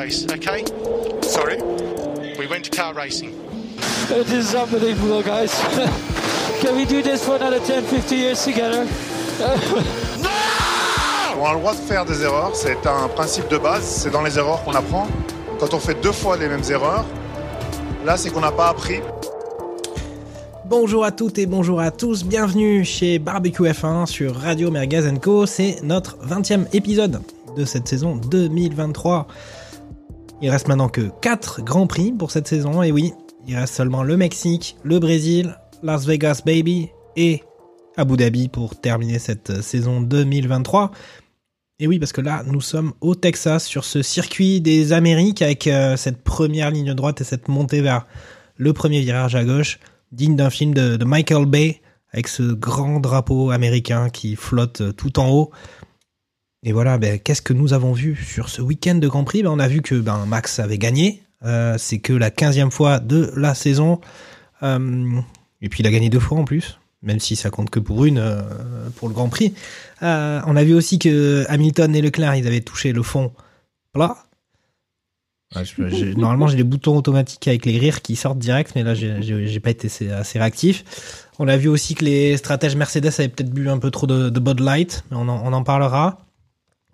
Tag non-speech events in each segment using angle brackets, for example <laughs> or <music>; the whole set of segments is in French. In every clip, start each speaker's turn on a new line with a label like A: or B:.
A: race, okay?
B: Sorry?
A: We went to car racing.
C: It is unbelievable, guys. <laughs> Can we do this for another 10, 50 years together? <laughs>
B: On a le droit de faire des erreurs, c'est un principe de base, c'est dans les erreurs qu'on apprend. Quand on fait deux fois les mêmes erreurs, là c'est qu'on n'a pas appris.
D: Bonjour à toutes et bonjour à tous, bienvenue chez Barbecue F1 sur Radio Merguez Co. C'est notre 20e épisode de cette saison 2023. Il reste maintenant que 4 grands prix pour cette saison, et oui, il reste seulement le Mexique, le Brésil, Las Vegas Baby et Abu Dhabi pour terminer cette saison 2023. Et oui, parce que là, nous sommes au Texas sur ce circuit des Amériques avec euh, cette première ligne droite et cette montée vers le premier virage à gauche digne d'un film de, Michael Bay, avec ce grand drapeau américain qui flotte tout en haut. Et voilà, ben, qu'est-ce que nous avons vu sur ce week-end de Grand Prix? Ben, On a vu que ben, Max avait gagné. Euh, c'est que la 15e fois de la saison. Euh, et puis il a gagné deux fois en plus, même si ça compte que pour une euh, pour le Grand Prix. On a vu aussi que Hamilton et Leclerc, ils avaient touché le fond plat. Ouais, je- j'ai- <laughs> normalement, j'ai les boutons automatiques avec les rires qui sortent direct, mais là, j'ai- pas été assez, assez réactif. On a vu aussi que les stratèges Mercedes avaient peut-être bu un peu trop de, de Bud Light, mais on en, on en parlera.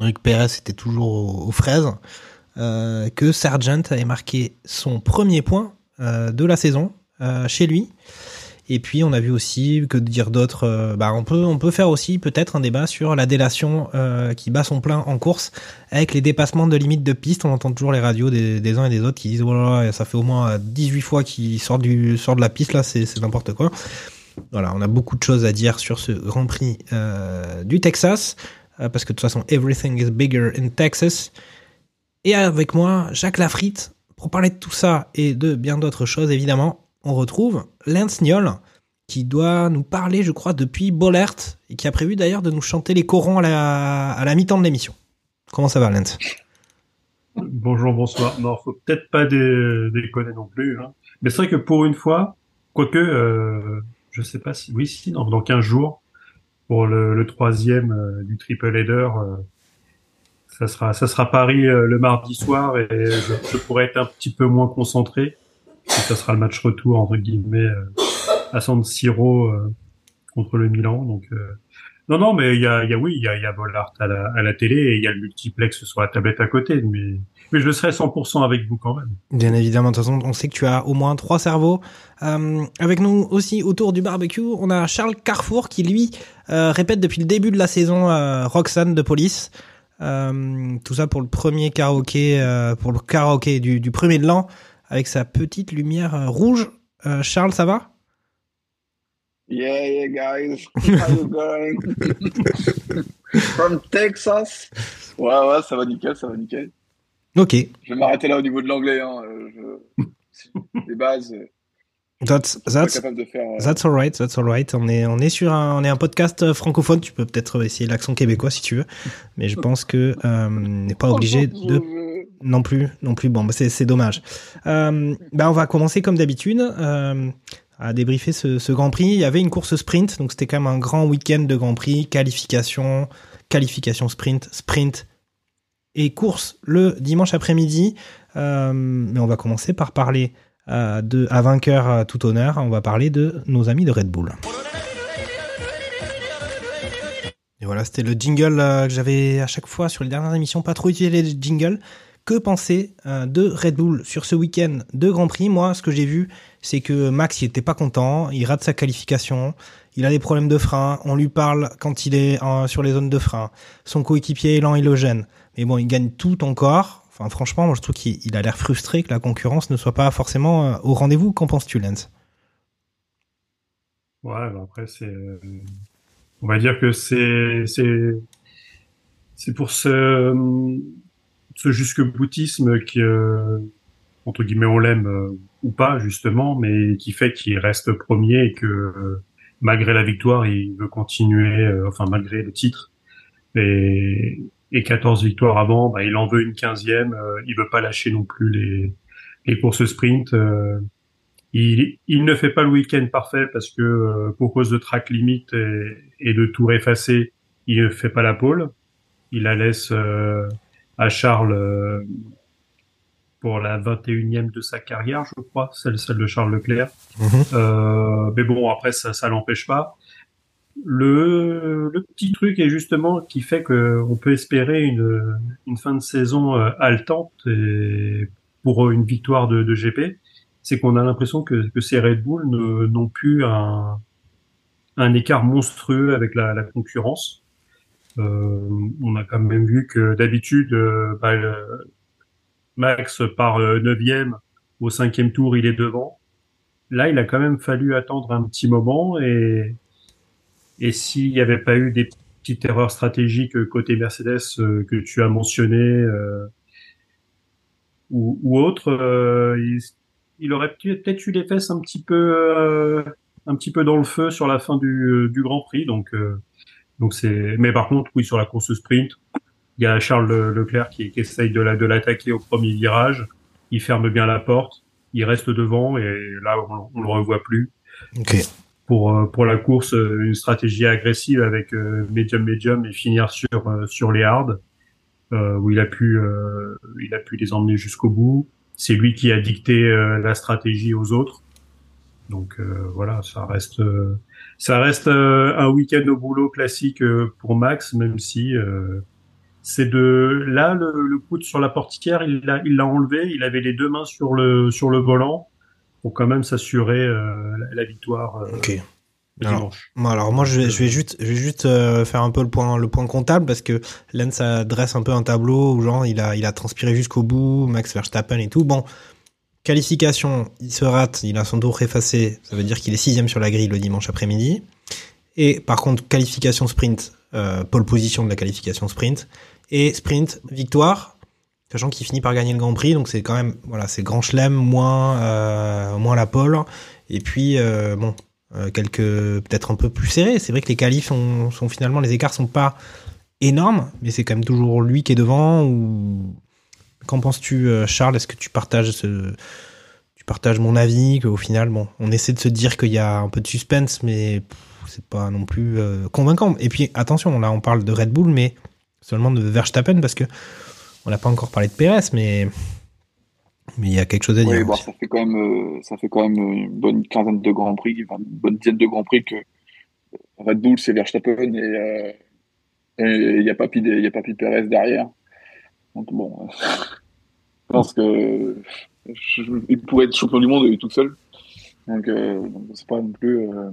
D: Rick Perez était toujours aux, fraises. Euh, que Sargent avait marqué son premier point euh, de la saison euh, chez lui. Et puis on a vu aussi que dire d'autres. bah on peut on peut faire aussi peut-être un débat sur la délation qui bat son plein en course avec les dépassements de limites de piste. On entend toujours les radios des, uns et des autres qui disent voilà ça fait au moins 18 fois qu'il sort du de la piste là c'est n'importe quoi. Voilà on a beaucoup de choses à dire sur ce Grand Prix du Texas parce que de toute façon everything is bigger in Texas. Et avec moi Jacques Lafritte pour parler de tout ça et de bien d'autres choses évidemment on retrouve Lance Niol, qui doit nous parler, je crois, depuis Bollert, et qui a prévu d'ailleurs de nous chanter les corons à la, à la mi-temps de l'émission. Comment ça va, Lance?
E: Bonjour, bonsoir. Non, faut peut-être pas dé- déconner non plus. Hein. Mais c'est vrai que pour une fois, quoique, euh, je sais pas si, oui, si, dans, dans 15 jours, pour le, le troisième euh, du triple header, euh, ça sera, ça sera Paris euh, le mardi soir et je, pourrais être un petit peu moins concentré. Et ça sera le match retour entre guillemets euh, à San Siro euh, contre le Milan. Donc non, non, mais il y a, y a oui, il y a, y a Bollard à la, à la télé et il y a le multiplex sur la tablette à côté. Mais mais je serai 100% avec vous quand même.
D: Bien évidemment, de toute façon, on sait que tu as au moins trois cerveaux. Euh, avec nous aussi autour du barbecue, on a Charles Carrefour qui, lui, euh, répète depuis le début de la saison euh, Roxane de Police. Euh, tout ça pour le premier karaoké, euh, pour le karaoké du, du premier de l'an, avec sa petite lumière euh, rouge. Euh, Charles, ça va?
F: Yeah, yeah, guys. How you going? <laughs> From Texas? Ouais, ouais, ça va nickel, ça va nickel.
D: Ok,
F: Je vais m'arrêter là au niveau de l'anglais. Hein. euh, Je... <laughs> Les bases, euh,
D: that's, that's,
F: capable de faire. euh,
D: That's alright, that's alright. On est, on est sur un, on est un podcast francophone. Tu peux peut-être essayer l'accent québécois si tu veux, mais je pense que euh, on n'est pas obligé de non plus, non plus. Bon, bah, c'est, c'est dommage. Euh, bah, on va commencer comme d'habitude euh, à débriefer ce, ce Grand Prix. Il y avait une course sprint, donc c'était quand même un grand week-end de Grand Prix, qualification, qualification sprint, sprint et course le dimanche après-midi. Euh, mais on va commencer par parler euh, de à vainqueur tout honneur. On va parler de nos amis de Red Bull. Et voilà, c'était le jingle euh, que j'avais à chaque fois sur les dernières émissions pas trop utilisé les jingles. Que penser de Red Bull sur ce week-end de Grand Prix? Moi, ce que j'ai vu, c'est que Max, il était pas content, il rate sa qualification, il a des problèmes de frein, on lui parle quand il est sur les zones de frein, son coéquipier est lent, il le gêne. Mais bon, il gagne tout encore. Enfin, franchement, moi, je trouve qu'il il a l'air frustré que la concurrence ne soit pas forcément euh, au rendez-vous. Qu'en penses-tu, Lens?
E: Ouais, bah après c'est, euh, on va dire que c'est c'est pour ce jusque boutisme qui euh, entre guillemets on l'aime ou pas justement, mais qui fait qu'il reste premier et que malgré la victoire, il veut continuer, enfin malgré le titre et, et 14 victoires avant, bah, il en veut une quinzième. Euh, il veut pas lâcher non plus les, les courses sprint. euh, il, il ne fait pas le week-end parfait parce que euh, pour cause de track limite et, et de tour effacé, il ne fait pas la pole. Il la laisse euh, à Charles euh, pour la 21e de sa carrière, je crois, celle, celle de Charles Leclerc. Euh, mais bon, après, ça, ça l'empêche pas. Le, le petit truc est justement qui fait que on peut espérer une, une fin de saison euh, haletante et pour une victoire de, de GP, c'est qu'on a l'impression que, que ces Red Bull n'ont plus un, un écart monstrueux avec la, la concurrence. Euh, on a quand même vu que d'habitude, euh, bah, Max part euh, neuvième, au cinquième tour, il est devant. Là, il a quand même fallu attendre un petit moment et, et s'il n'y avait pas eu des petites erreurs stratégiques côté Mercedes euh, que tu as mentionné euh, ou, ou autre, euh, il, il aurait peut-être eu les fesses un petit peu un petit peu dans le feu sur la fin du, du Grand Prix. Donc euh, donc c'est mais par contre oui sur la course sprint, il y a Charles Le- Leclerc qui, qui essaye de la de l'attaquer au premier virage. Il ferme bien la porte, il reste devant et là on, on le revoit plus
D: Ok.
E: Pour euh, pour la course euh, une stratégie agressive avec euh, medium medium et finir sur sur les hards euh, où il a pu il a pu les emmener jusqu'au bout. C'est lui qui a dicté la stratégie aux autres. Donc voilà ça reste ça reste un week-end au boulot classique pour Max même si c'est de là le, le coude sur la portière il l'a il l'a enlevé. Il avait les deux mains sur le sur le volant pour quand même s'assurer euh, la, la victoire euh,
D: Ok.
E: le
D: Alors, alors moi je vais, je vais juste, je vais juste euh, faire un peu le point, le point comptable parce que Lens dresse un peu un tableau où genre il a, il a transpiré jusqu'au bout, Max Verstappen et tout. Bon, qualification, il se rate, il a son tour effacé, ça veut dire qu'il est sixième sur la grille le dimanche après-midi. Et par contre qualification sprint, euh, pole position de la qualification sprint et sprint victoire, sachant qu'il finit par gagner le Grand Prix, donc c'est quand même voilà c'est grand chelem moins euh, moins la pole et puis euh, bon euh, quelques peut-être un peu plus serrés. C'est vrai que les qualifs sont, sont finalement les écarts sont pas énormes, mais c'est quand même toujours lui qui est devant. Ou qu'en penses-tu, euh, Charles? Est-ce que tu partages ce tu partages mon avis qu'au final, bon, on essaie de se dire qu'il y a un peu de suspense, mais c'est pas non plus euh, convaincant. Et puis attention, là on parle de Red Bull, mais seulement de Verstappen parce que on n'a pas encore parlé de Perez, mais mais il y a quelque chose à dire.
F: Oui, bon,
D: aussi.
F: ça fait quand même, euh, ça fait quand même une bonne quinzaine de grands prix, une bonne dizaine de grands prix que Red Bull, c'est Verstappen et euh, il y a Papi, il a Perez derrière. Donc bon, euh, je pense que je- il pourrait être champion du monde tout seul. Donc, euh, c'est pas non plus euh,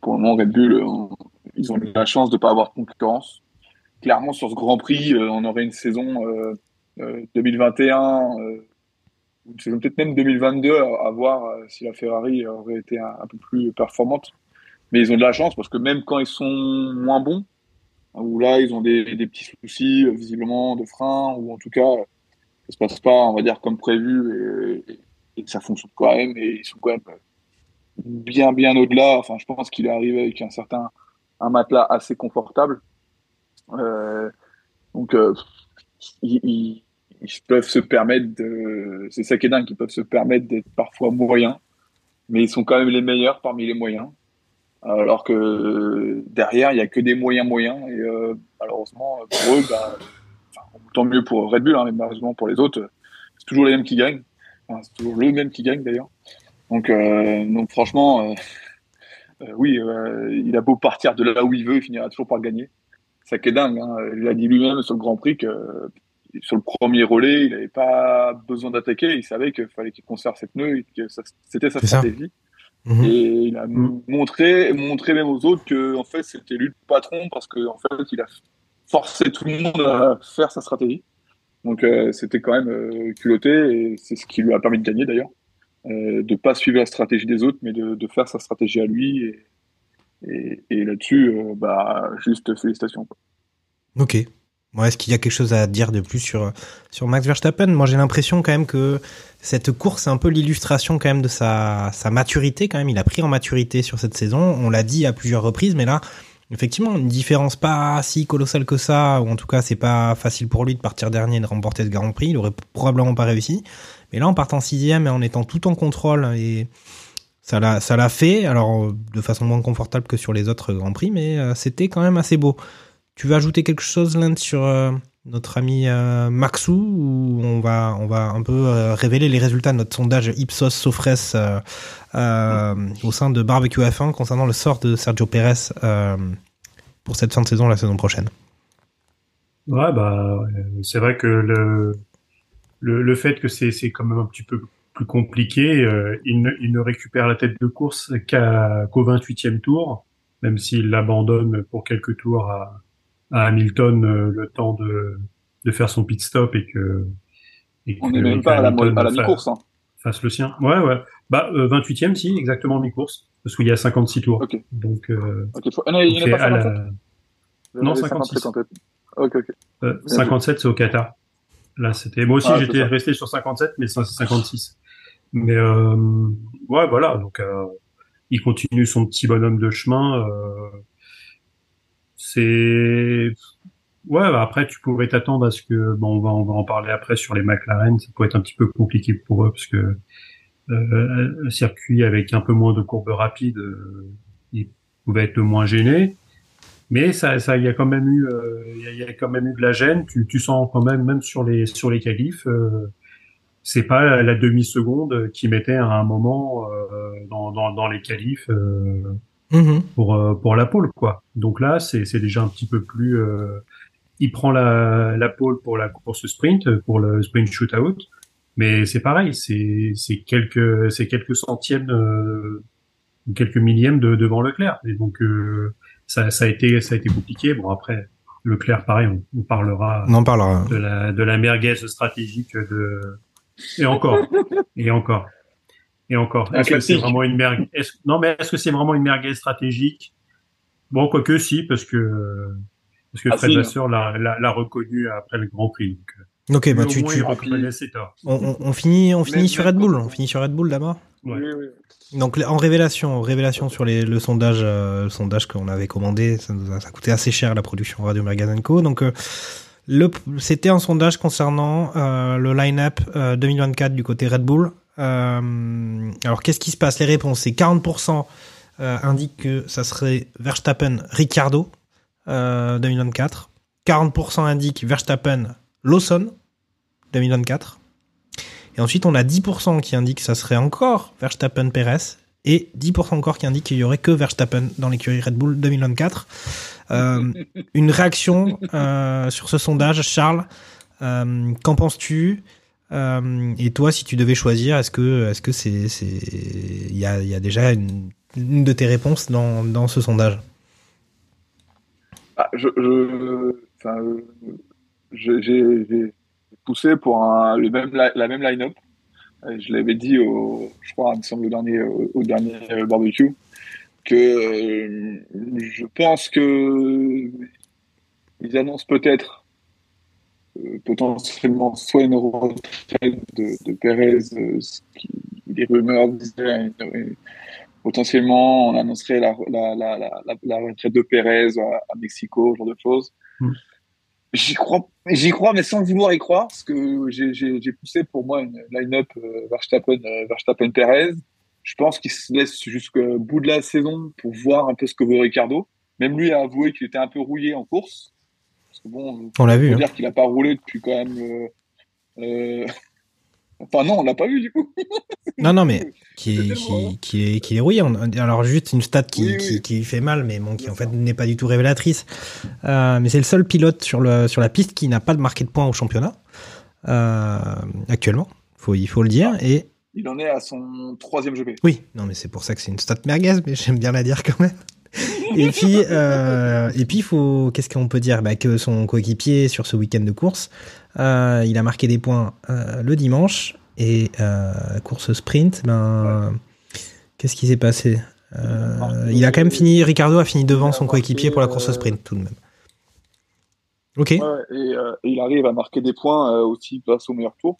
F: pour le moment Red Bull, euh, ils ont eu la chance de pas avoir de concurrence. Clairement sur ce Grand Prix, euh, on aurait une saison euh, euh, 2021. euh, ou une saison peut-être même 2022 à, voir euh, si la Ferrari aurait été un, peu plus performante. Mais ils ont de la chance parce que même quand ils sont moins bons, hein, ou là ils ont des, petits soucis euh, visiblement de frein, ou en tout cas ça se passe pas, on va dire comme prévu, et, et ça fonctionne quand même, et ils sont quand même bien bien au-delà. Enfin, je pense qu'il est arrivé avec un certain un matelas assez confortable. Euh, donc euh, ils, peuvent se permettre de. C'est ça qui est dingue, ils peuvent se permettre d'être parfois moyens, mais ils sont quand même les meilleurs parmi les moyens. Alors que derrière, il y a que des moyens moyens, et euh, malheureusement, pour eux, enfin, tant mieux pour Red Bull, hein, mais malheureusement pour les autres, c'est toujours les mêmes qui gagnent. C'est toujours le même qui gagne d'ailleurs. Donc, donc franchement, oui, il a beau partir de là où il veut, il finira toujours par gagner. Ça qui est dingue. Hein. Il a dit lui-même sur le Grand Prix que sur le premier relais, il n'avait pas besoin d'attaquer. Il savait qu'il fallait qu'il conserve ses pneus et que c'était sa stratégie.
D: Mhm.
F: Et il a montré, montré même aux autres que en fait c'était lui le patron parce que en fait il a forcé tout le monde à faire sa stratégie. Donc euh, c'était quand même euh, culotté et c'est ce qui lui a permis de gagner d'ailleurs, euh, de pas suivre la stratégie des autres mais de, de faire sa stratégie à lui et, et, là-dessus euh, bah juste félicitations.
D: Ok. Bon, Est-ce qu'il y a quelque chose à dire de plus sur, sur Max Verstappen? Moi, j'ai l'impression quand même que cette course, c'est un peu l'illustration quand même de sa, sa maturité quand même. Il a pris en maturité sur cette saison. On l'a dit à plusieurs reprises, mais là, effectivement, une différence pas si colossale que ça, ou en tout cas, c'est pas facile pour lui de partir dernier et de remporter ce Grand Prix. Il aurait probablement pas réussi. Mais là, en partant sixième et en étant tout en contrôle et ça l'a, ça l'a fait. Alors, de façon moins confortable que sur les autres Grands Prix, mais euh, c'était quand même assez beau. Tu veux ajouter quelque chose, Lance, sur euh, notre ami euh, Maxou ou on va, on va un peu révéler les résultats de notre sondage Ipsos Sofres au sein de Barbecue F1 concernant le sort de Sergio Pérez pour cette fin de saison la saison prochaine?
E: Ouais, bah, c'est vrai que le, le, le fait que c'est, c'est quand même un petit peu plus compliqué, euh, il, ne, il ne récupère la tête de course qu'à, qu'au 28e tour, même s'il l'abandonne pour quelques tours à, à Hamilton euh, le temps de, de faire son pit stop et que, et
F: On n'est même pas à la, à la mi-course. Hein.
E: fasse le sien. Ouais, ouais. Bah, euh, 28e, si, exactement mi-course, parce qu'il y a 56 tours. Donc, euh,
F: Ok, faut- ah non, il pas 57
E: la, Non,
F: 57 en tête. Ok, ok.
E: Euh, 57, c'est au Qatar. Là, c'était. Moi aussi,
F: Ah,
E: j'étais resté sur 57, mais c'est 56. Mais euh, ouais, voilà. Donc, euh, il continue son petit bonhomme de chemin. Euh, c'est ouais. bah, après, tu pourrais t'attendre à ce que bon, on va on va en parler après sur les McLaren. Ça pourrait être un petit peu compliqué pour eux parce que euh, un circuit avec un peu moins de courbes rapides, euh, il pouvait être moins gêné. Mais ça, ça, il y a quand même eu, euh, il y a- il y, a quand même eu de la gêne. Tu, tu sens quand même, même sur les sur les qualifs, euh, c'est pas la, demi seconde qui mettait à un moment euh, dans, dans dans les qualifs euh,
D: Mhm.
E: pour euh, pour la pole quoi. Donc là, c'est c'est déjà un petit peu plus. euh, il prend la la pole pour la course sprint, pour le sprint shootout, mais c'est pareil, c'est c'est quelques c'est quelques centièmes, euh, quelques millièmes de, devant Leclerc. Et donc euh, ça ça a été ça a été compliqué. Bon après Leclerc, pareil, on, on parlera
D: On en parlera.
E: de la de la merguez stratégique de et encore et encore et encore est-ce que c'est vraiment une merguez est-ce- non mais est-ce que c'est vraiment une merguez stratégique? Bon quoique si parce que parce que
F: Ah,
E: Fred
F: si.
E: Vasseur l'a l'a l'a reconnu après le Grand Prix donc euh,
D: Ok, bah tu, tu, on, on- on finit, on finit
F: Mais-
D: sur Red Bull. On finit sur Red Bull d'abord.
E: Ouais.
F: Oui, oui.
D: Donc en révélation, révélation sur les, le sondage, euh, le sondage qu'on avait commandé, ça nous a, ça coûtait assez cher la production Radio Magazine Co. Donc euh, c'était un sondage concernant euh, le line-up euh, 2024 du côté Red Bull. Euh, alors qu'est-ce qui se passe? Les réponses, c'est 40% euh, indiquent que ça serait Verstappen, Ricciardo euh, 2024. 40% indiquent Verstappen, Lawson 2024. Et ensuite, on a 10% qui indiquent que ça serait encore Verstappen Perez et 10% encore qui indiquent qu'il y aurait que Verstappen dans l'écurie Red Bull 2024. Euh, une réaction euh, sur ce sondage, Charles. Euh, Qu'en penses-tu? Euh, Et toi, si tu devais choisir, est-ce que est-ce c'est c'est il y a, y a déjà une, de tes réponses dans, dans ce sondage?
F: Ah, je, j'ai poussé pour le même, li- la même line-up. Je l'avais dit au, je crois, semble, au dernier, au, dernier euh, barbecue, que euh, je pense que ils annoncent peut-être euh, potentiellement soit une retraite de, de Perez, qui, les rumeurs disaient potentiellement on annoncerait la, retraite de Perez à, à Mexico, ce genre de choses.
E: Mm.
F: J'y crois, j'y crois, mais sans vouloir y croire, parce que j'ai, j'ai, j'ai poussé pour moi une line-up euh, Verstappen, euh, Verstappen Perez. Je pense qu'il se laisse jusqu'au bout de la saison pour voir un peu ce que veut Ricardo. Même lui a avoué qu'il était un peu rouillé en course. Parce que bon,
D: On l'a vu. hein.
F: dire qu'il a pas roulé depuis quand même. euh, euh, Enfin non, on l'a pas vu du coup.
D: Non, non, mais <laughs> qui,
F: C'était
D: qui, est, qui est rouillé. On- Alors juste une stat qui,
F: Oui, oui.
D: qui, qui fait mal, mais bon, qui en fait n'est pas du tout révélatrice. Euh, mais c'est le seul pilote sur, le, sur la piste qui n'a pas de marqué de points au championnat euh, actuellement. Faut, il faut le dire. Et
F: Il en est à son troisième GP.
D: oui, non, mais c'est pour ça que c'est une stat merguez, mais j'aime bien la dire quand même. Et puis, euh, et puis, faut, qu'est-ce qu'on peut dire? Bah, Que son coéquipier sur ce week-end de course, euh, il a marqué des points euh, le dimanche et course sprint. Ben, qu'est-ce qui s'est passé? Il a quand même fini. Ricardo a fini devant son coéquipier pour la course sprint tout de même. Ok.
F: Ouais, et, et il arrive à marquer des points aussi grâce au meilleur tour.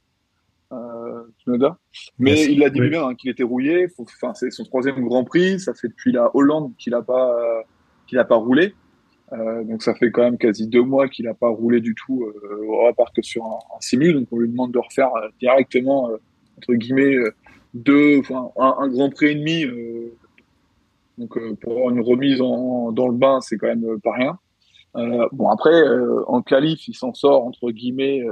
F: Euh, Tsunoda. Mais
D: Yes.
F: il l'a dit
E: Oui.
F: lui-même hein, qu'il était rouillé. Enfin, c'est son troisième Grand Prix. Ça fait depuis la Hollande qu'il a pas euh, qu'il a pas roulé. Euh, donc ça fait quand même quasi deux mois qu'il a pas roulé du tout, euh, à part que sur un, un simul. Donc on lui demande de refaire directement entre guillemets deux, enfin un, un Grand Prix et demi. donc pour avoir une remise en, dans le bain, c'est quand même pas rien. Bon après en qualif, il s'en sort entre guillemets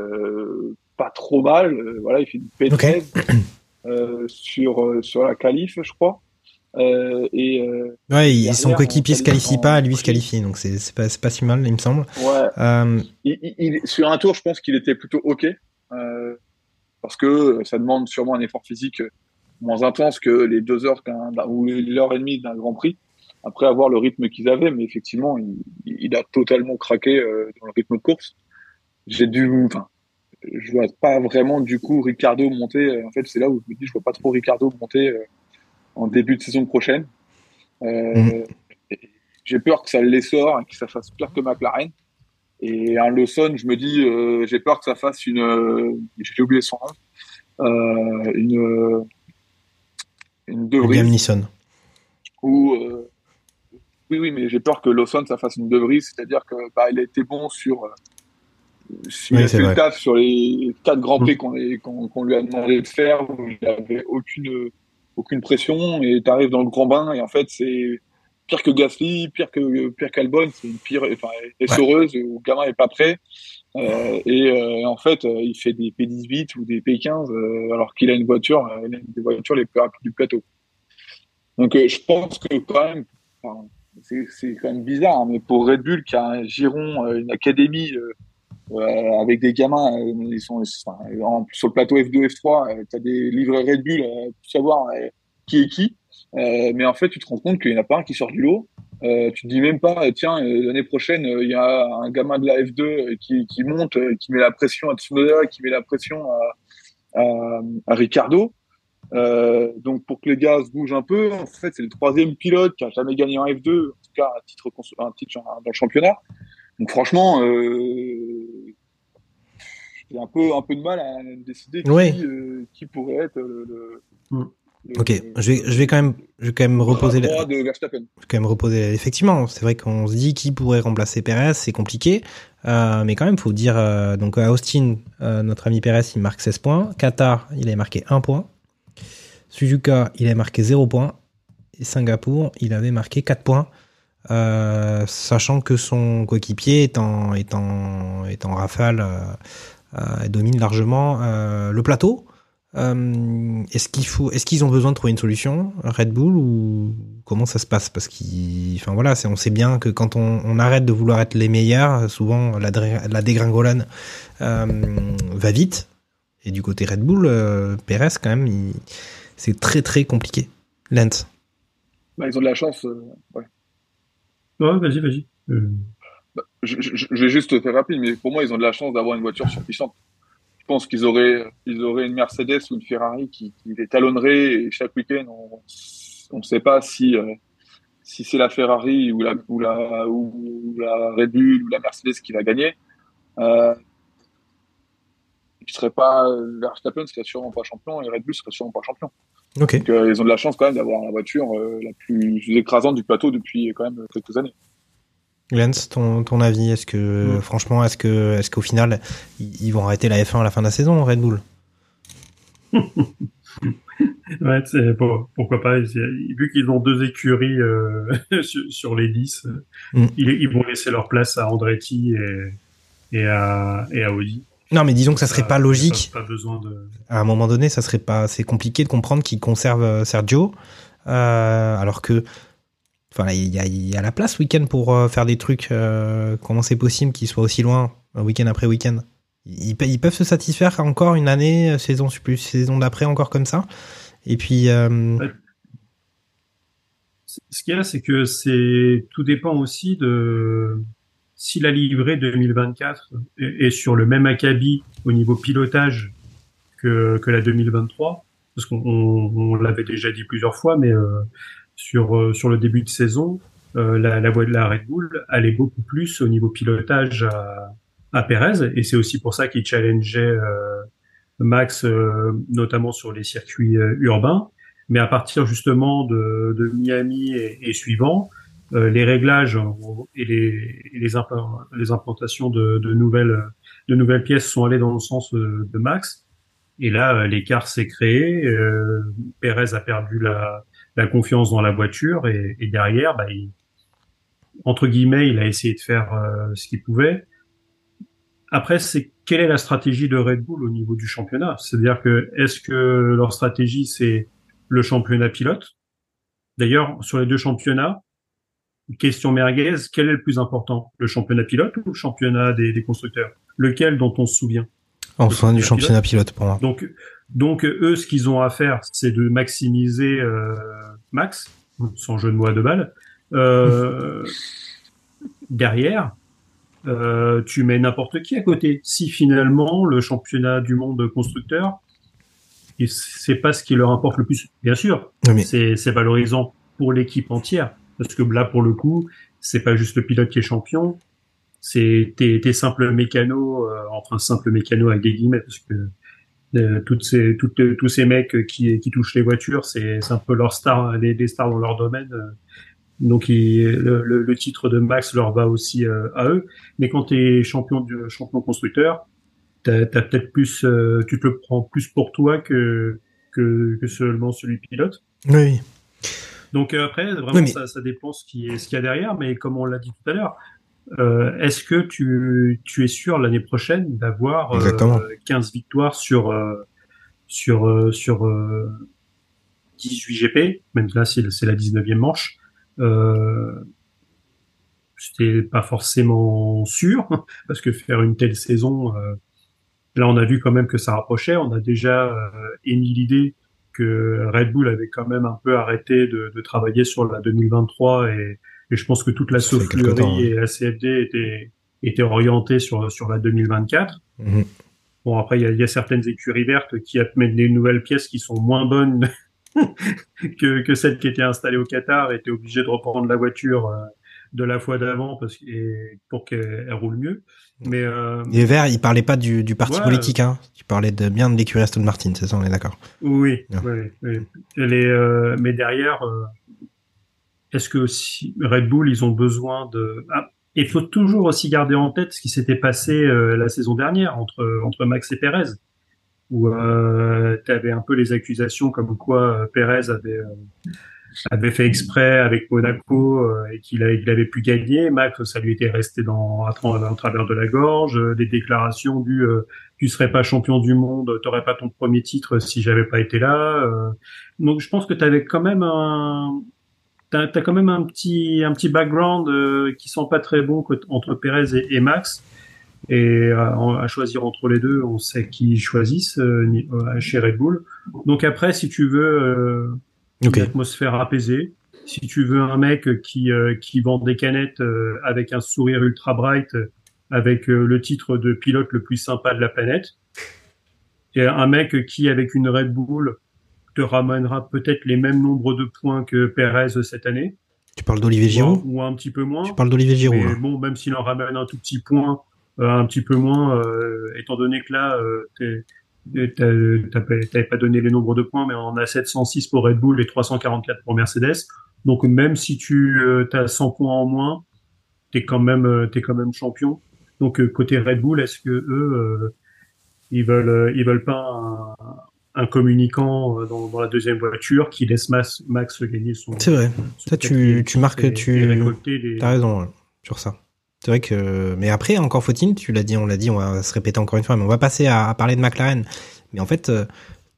F: pas trop mal. Euh, voilà, il fait une P13 euh, sur euh, sur la qualif, je crois. Euh, et euh,
D: Ouais,
F: Derrière,
D: son coéquipier se qualifie pas, lui se qualifie, donc c'est pas, pas si mal, il me semble.
F: ouais,
D: Euh,
F: il, sur un tour, je pense qu'il était plutôt ok parce que ça demande sûrement un effort physique moins intense que les deux heures ou l'heure et demie d'un Grand Prix. Après avoir le rythme qu'ils avaient, mais effectivement, il, il a totalement craqué dans le rythme de course. J'ai dû, enfin, je vois pas vraiment du coup Ricardo monter. euh, En fait, c'est là où je me dis, je vois pas trop Ricardo monter euh, en début de saison prochaine. Euh,
D: Mhm.
F: J'ai peur que ça l'essore et que ça fasse pire que McLaren. Et un Lawson, je me dis, euh, j'ai peur que ça fasse une, euh, j'ai oublié son nom, euh, une, une De Vries
D: Liam Neeson.
F: ou oui, oui, mais j'ai peur que Lawson ça fasse une De Vries, c'est-à-dire que bah, il a été bon sur, il
D: Oui,
F: a
D: c'est
F: fait
D: vrai.
F: le taf sur les quatre grands qu'on est- qu'on lui a demandé de faire, où il avait aucune aucune pression et tu arrives dans le grand bain et en fait c'est pire que Gasly, pire que pire qu'Albon, c'est une pire, enfin essoreuse où le gamin est pas prêt. Euh, et euh, en fait, euh, il fait des P18 ou des P15 euh, alors qu'il a une voiture, il a une des voitures les plus rapides du plateau. Donc je pense que quand même, enfin, c'est quand même bizarre, hein, mais pour Red Bull qui a un giron, une académie euh, avec des gamins, euh, ils sont sur le plateau F2, F3, tu as des livrets Red Bull, euh, pour savoir qui est qui. Mais en fait, tu te rends compte qu'il n'y en a pas un qui sort du lot. Euh, tu te dis même pas, tiens, l'année prochaine, il y a un gamin de la F2 euh, qui, monte, qui met la pression à Tsunoda, qui met la pression à, à, Ricardo. Donc pour que les gars se bougent un peu, en fait, c'est le troisième pilote qui a jamais gagné en F2, en tout cas un un titre dans le championnat. Donc franchement, j'ai un peu un peu de mal à décider qui, euh, qui pourrait être le, le-
E: Mm.
F: le-
D: Ok, je vais, je vais quand même, je vais quand même reposer.
F: le
D: la-
F: bras de Verstappen.
D: Je vais quand même reposer. Effectivement, c'est vrai qu'on se dit qui pourrait remplacer Perez, c'est compliqué. Euh, mais quand même, faut dire, euh, donc à Austin, euh, notre ami Perez, il marque 16 points. Qatar, il avait marqué 1 point. Suzuka, il avait marqué 0 points. Et Singapour, il avait marqué 4 points. Euh, sachant que son coéquipier est en, est en, est en rafale, euh, euh, et domine largement euh, le plateau. Euh, est-ce qu'il faut, est-ce qu'ils ont besoin de trouver une solution, Red Bull, ou comment ça se passe? Parce qu'il, enfin voilà, c'est, on sait bien que quand on, on arrête de vouloir être les meilleurs, souvent la, la dégringolade euh, va vite. Et du côté Red Bull, euh, Perez quand même, il- c'est très très compliqué. Lent.
F: Bah, ils ont de la chance. euh, ouais.
E: Ouais, vas-y, vas-y. Euh,
F: je, je, je vais juste faire rapide, mais pour moi, ils ont de la chance d'avoir une voiture surpuissante. Je pense qu'ils auraient, ils auraient une Mercedes ou une Ferrari qui, qui les talonnerait et chaque week-end, on ne sait pas si, euh, si c'est la Ferrari ou la, ou, la, ou la Red Bull ou la Mercedes qui va gagner. Euh, qui serait pas, Verstappen serait sûrement pas champion et Red Bull serait sûrement pas champion. Donc, euh, ils ont de la chance quand même d'avoir la voiture euh, la plus écrasante du plateau depuis quand même quelques années.
D: Lens, ton, ton avis, est-ce que,
E: Mm.
D: franchement, est-ce que, est-ce qu'au final, ils vont arrêter la F1 à la fin de la saison, Red Bull? <laughs>
E: Ouais, c'est pour- pourquoi pas. Vu qu'ils ont deux écuries euh, <laughs> sur, les 10, euh,
D: Mm.
E: ils, ils vont laisser leur place à Andretti et, et, à, et à Audi.
D: Non, mais disons que ça serait
E: Euh,
D: pas logique.
E: Pas, pas besoin de.
D: à un moment donné, ça serait pas, c'est compliqué de comprendre qu'il conserve euh, Sergio, euh, alors que, enfin, il y a, la place week-end pour euh, faire des trucs. euh, comment c'est possible qu'il soit aussi loin, euh, week-end après week-end ils, pe- ils peuvent se satisfaire encore une année, saison plus saison d'après encore comme ça. Et puis,
E: Ce qu'il y a, c'est que c'est tout dépend aussi de si la livrée 2024 est, sur le même acabit au niveau pilotage que, que la 2023, parce qu'on on, on l'avait déjà dit plusieurs fois, mais sur euh, sur le début de saison, euh, la, la voie de la Red Bull allait beaucoup plus au niveau pilotage à, à Perez, et c'est aussi pour ça qu'il challengeait euh, Max, notamment sur les circuits urbains. Mais à partir justement de, de Miami et, et suivant, euh, les réglages et les, les, imp- les implantations de, de nouvelles de nouvelles pièces sont allées dans le sens de, Max. Et là, l'écart s'est créé. Euh, Perez a perdu la, la confiance dans la voiture et, et derrière, bah, il, entre guillemets, il a essayé de faire euh, ce qu'il pouvait. Après, c'est quelle est la stratégie de Red Bull au niveau du championnat? C'est-à-dire que est-ce que leur stratégie c'est le championnat pilote? D'ailleurs, sur les deux championnats, question merguez, quel est le plus important? Le championnat pilote ou le championnat des, des constructeurs? Lequel dont on se souvient?
D: Enfin, du
E: championnat
D: pilote pour moi.
E: donc, donc eux, ce qu'ils ont à faire, c'est de maximiser euh, Max, sans jeu de mots à deux balles. Euh, <laughs> derrière, euh, tu mets n'importe qui à côté. Si finalement le championnat du monde constructeur, c'est pas ce qui leur importe le plus. Bien sûr,
D: Oui, mais-
E: c'est c'est valorisant pour l'équipe entière, parce que là, pour le coup, c'est pas juste le pilote qui est champion, c'est tes, tes simples mécanos, euh, enfin simples mécanos avec des guillemets, parce que euh, toutes ces, toutes, tous ces mecs qui, qui touchent les voitures, c'est c'est un peu leur star, les, les stars dans leur domaine. euh. Donc il- le, le, le titre de Max leur va aussi euh, à eux. Mais quand tu es champion du champion constructeur, t'as as, peut-être plus, euh, tu te le prends plus pour toi que que, que seulement celui pilote.
D: Oui.
E: Donc euh, après, vraiment,
D: Oui, mais-
E: ça, ça dépend ce qui est ce qu'il y a derrière. Mais comme on l'a dit tout à l'heure, euh, est-ce que tu, tu es sûr l'année prochaine d'avoir euh,
D: Exactement.
E: 15 victoires sur euh, sur euh, sur euh, 18 GP, même là c'est la 19e manche. Euh, C'était pas forcément sûr <laughs> parce que faire une telle saison, euh, là on a vu quand même que ça rapprochait. On a déjà euh, émis l'idée que Red Bull avait quand même un peu arrêté de, de travailler sur la 2023 et, et je pense que toute la soufflerie
D: hein.
E: et la CFD était était orientée sur sur la 2024.
D: Mhm.
E: Bon après il y a, y a certaines écuries vertes qui amènent des nouvelles pièces qui sont moins bonnes <laughs> que que celles qui étaient installées au Qatar, étaient obligées de reprendre la voiture euh, de la fois d'avant parce que et pour qu'elle elle roule mieux. Mais euh,
D: Les Verts, ils parlaient pas du, du parti
E: Ouais.
D: politique, hein. Tu parlais de bien de l'écurie Aston Martin, c'est ça, on est d'accord.
E: Oui,
D: Ouais.
E: Les, euh, mais derrière, euh, est-ce que si Red Bull, ils ont besoin de... Ah, il faut toujours aussi garder en tête ce qui s'était passé euh, la saison dernière entre, entre Max et Perez, où euh, tu avais un peu les accusations comme quoi euh, Perez avait, euh, avait fait exprès avec Monaco euh, et qu'il a- il avait pu gagner. Max, ça lui était resté dans, à, tra- à travers de la gorge, euh, des déclarations du... tu serais pas champion du monde, t'aurais pas ton premier titre si j'avais pas été là. Donc je pense que t'avais quand même un, t'as, t'as quand même un petit, un petit background euh, qui sent pas très bon entre Perez et, et Max. Et euh, à choisir entre les deux, on sait qui choisissent euh, euh, chez Red Bull. Donc après, si tu veux euh, une atmosphère apaisée, si tu veux un mec qui, euh, qui vend des canettes euh, avec un sourire ultra bright, avec le titre de pilote le plus sympa de la planète, et un mec qui, avec une Red Bull, te ramènera peut-être les mêmes nombres de points que Perez cette année,
D: Tu parles d'Olivier Giroud?
E: Ou, ou un petit peu moins.
D: Tu parles d'Olivier Giroud,
E: Mais
D: là.
E: bon, même s'il en ramène un tout petit point, euh, un petit peu moins, euh, étant donné que là, euh, pas- t'avais pas donné les nombres de points, mais on a 706 pour Red Bull et 344 pour Mercedes. Donc même si tu as 100 points en moins, t'es quand même euh, t'es quand même champion. Donc euh, côté Red Bull, est-ce que eux euh, ils veulent euh, ils veulent pas un, un communicant euh, dans, dans la deuxième voiture qui laisse Max, Max gagner son.
D: C'est vrai.
E: son
D: Ça, tu, tu marques,
E: et-
D: tu.
E: et les-
D: T'as raison sur ça. C'est vrai que. Mais après, encore faut-il, tu l'as dit, on l'a dit, on va se répéter encore une fois, mais on va passer à, à parler de McLaren. Mais en fait, euh,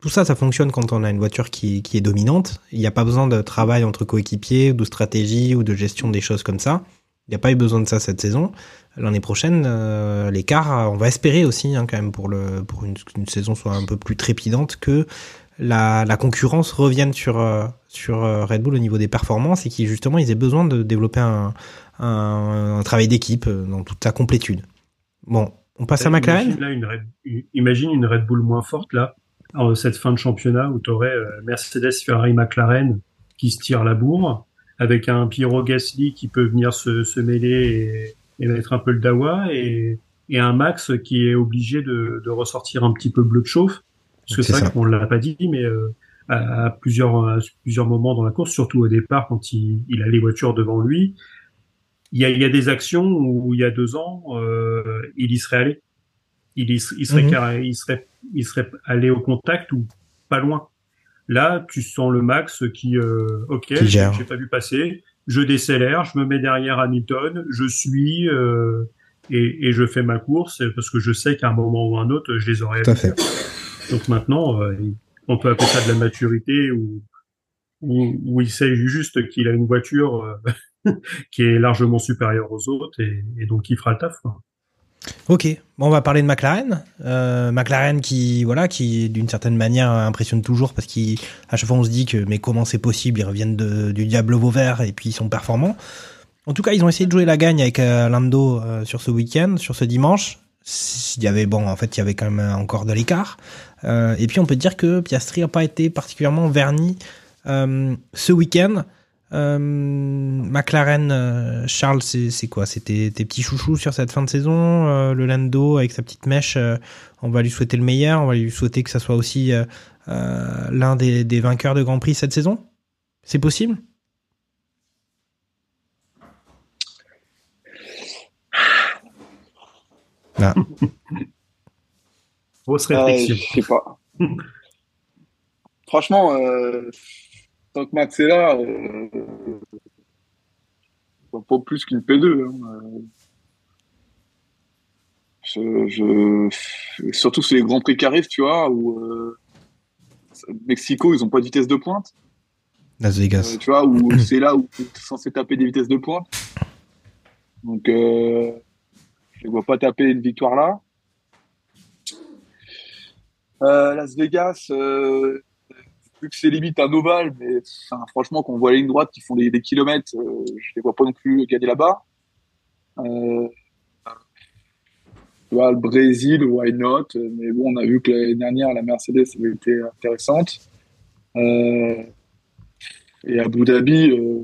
D: tout ça, ça fonctionne quand on a une voiture qui, qui est dominante. Il n'y a pas besoin de travail entre coéquipiers, ou de stratégie, ou de gestion des choses comme ça. Il n'y a pas eu besoin de ça cette saison. L'année prochaine, euh, l'écart, on va espérer aussi, hein, quand même, pour, le, pour une, une saison soit un peu plus trépidante, que la, la concurrence revienne sur, euh, sur euh, Red Bull au niveau des performances et qu'ils justement ils aient besoin de développer un, un, un travail d'équipe dans toute sa complétude. Bon, on passe à McLaren
E: Imagine, là, une Red, imagine une Red Bull moins forte là, en cette fin de championnat où tu aurais Mercedes, Ferrari, McLaren qui se tirent la bourre, avec un Piero Gasly qui peut venir se, se mêler et, et mettre un peu le dawa, et, et un Max qui est obligé de, de ressortir un petit peu bleu de chauffe. Parce que
D: C'est ça.
E: qu'on l'a pas dit, mais euh, à, à plusieurs à plusieurs moments dans la course, surtout au départ quand il, il a les voitures devant lui, il y a, il y a des actions où il y a deux ans, euh, il y serait allé. Il, y, il serait
D: Mhm.
E: carré- il serait il serait allé au contact ou pas loin. Là, tu sens le Max qui, euh, ok, j'ai pas vu passer, je décélère, je me mets derrière Hamilton, je suis euh, et, et je fais ma course parce que je sais qu'à un moment ou un autre, je les aurais.
D: Tout à fait.
E: Donc maintenant, euh, on peut appeler ça de la maturité ou ou il sait juste qu'il a une voiture euh, <laughs> qui est largement supérieure aux autres et, et donc il fera le taf. Quoi.
D: Ok, bon, on va parler de McLaren. Euh, McLaren qui, voilà, qui d'une certaine manière impressionne toujours parce qu'à chaque fois on se dit que mais comment c'est possible, ils reviennent du diable Vauvert et puis ils sont performants. En tout cas, ils ont essayé de jouer la gagne avec euh, Lando euh, sur ce week-end, sur ce dimanche. Il y avait bon, en fait, il y avait quand même encore de l'écart. Euh, et puis on peut dire que Piastri n'a pas été particulièrement verni ce week-end. Euh, McLaren, euh, Charles, c'est quoi? C'était tes petits chouchous sur cette fin de saison euh, Le Lando avec sa petite mèche, euh, on va lui souhaiter le meilleur. On va lui souhaiter que ça soit aussi euh, euh, l'un des, des vainqueurs de Grand Prix cette saison? C'est possible? Ah.
E: Grosse
F: Euh,
E: réflexion.
F: je sais pas. Franchement, euh, tant que Max est là, euh, pas plus qu'une P2. hein, euh. Je, je- surtout sur les grands prix qui arrivent, tu vois, où euh, Mexico, ils ont pas de vitesse de pointe.
D: Las Vegas.
F: Euh, tu vois, où <clears throat> c'est là où tu es censé taper des vitesses de pointe. Donc, euh, je ne vois pas taper une victoire là. Las Vegas, vu que c'est limite un ovale, mais enfin, franchement, quand on voit les lignes droites qui font des, kilomètres, euh, je les vois pas non plus gagner là-bas. Euh, le Brésil, why not? Mais bon, on a vu que l'année dernière, la Mercedes avait été intéressante. Euh, et Abu Dhabi, euh,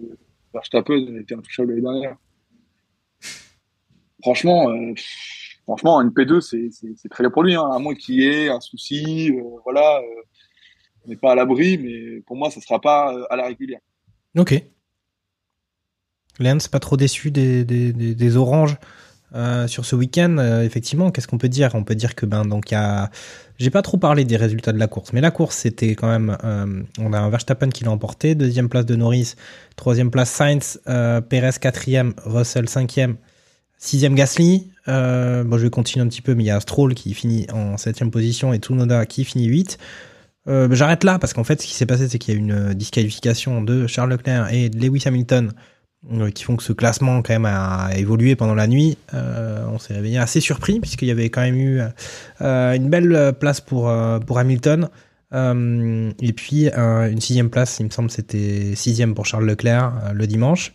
F: Verstappen été intouchable l'année dernière. Franchement, euh, franchement, une P2, c'est très bien pour lui, hein, à moins qu'il y ait un souci. voilà, pas à l'abri, mais pour moi, ça sera pas euh, à la régulière.
D: Ok. Lance, pas trop déçu des, oranges euh, sur ce week-end. Euh, effectivement, qu'est-ce qu'on peut dire? On peut dire que ben donc il y. J'ai pas trop parlé des résultats de la course, mais la course c'était quand même. on a un Verstappen qui l'a emporté, deuxième place de Norris, troisième place Sainz, Perez quatrième, Russell cinquième, sixième Gasly. Bon, je vais continuer un petit peu, mais il y a Stroll qui finit en septième position et Tsunoda qui finit 8. Euh, J'arrête là parce qu'en fait, ce qui s'est passé, c'est qu'il y a une euh, disqualification de Charles Leclerc et de Lewis Hamilton euh, qui font que ce classement quand même a évolué pendant la nuit. On s'est réveillé assez surpris puisqu'il y avait quand même eu une belle place pour pour Hamilton. Et puis une sixième place, il me semble, c'était sixième pour Charles Leclerc le dimanche.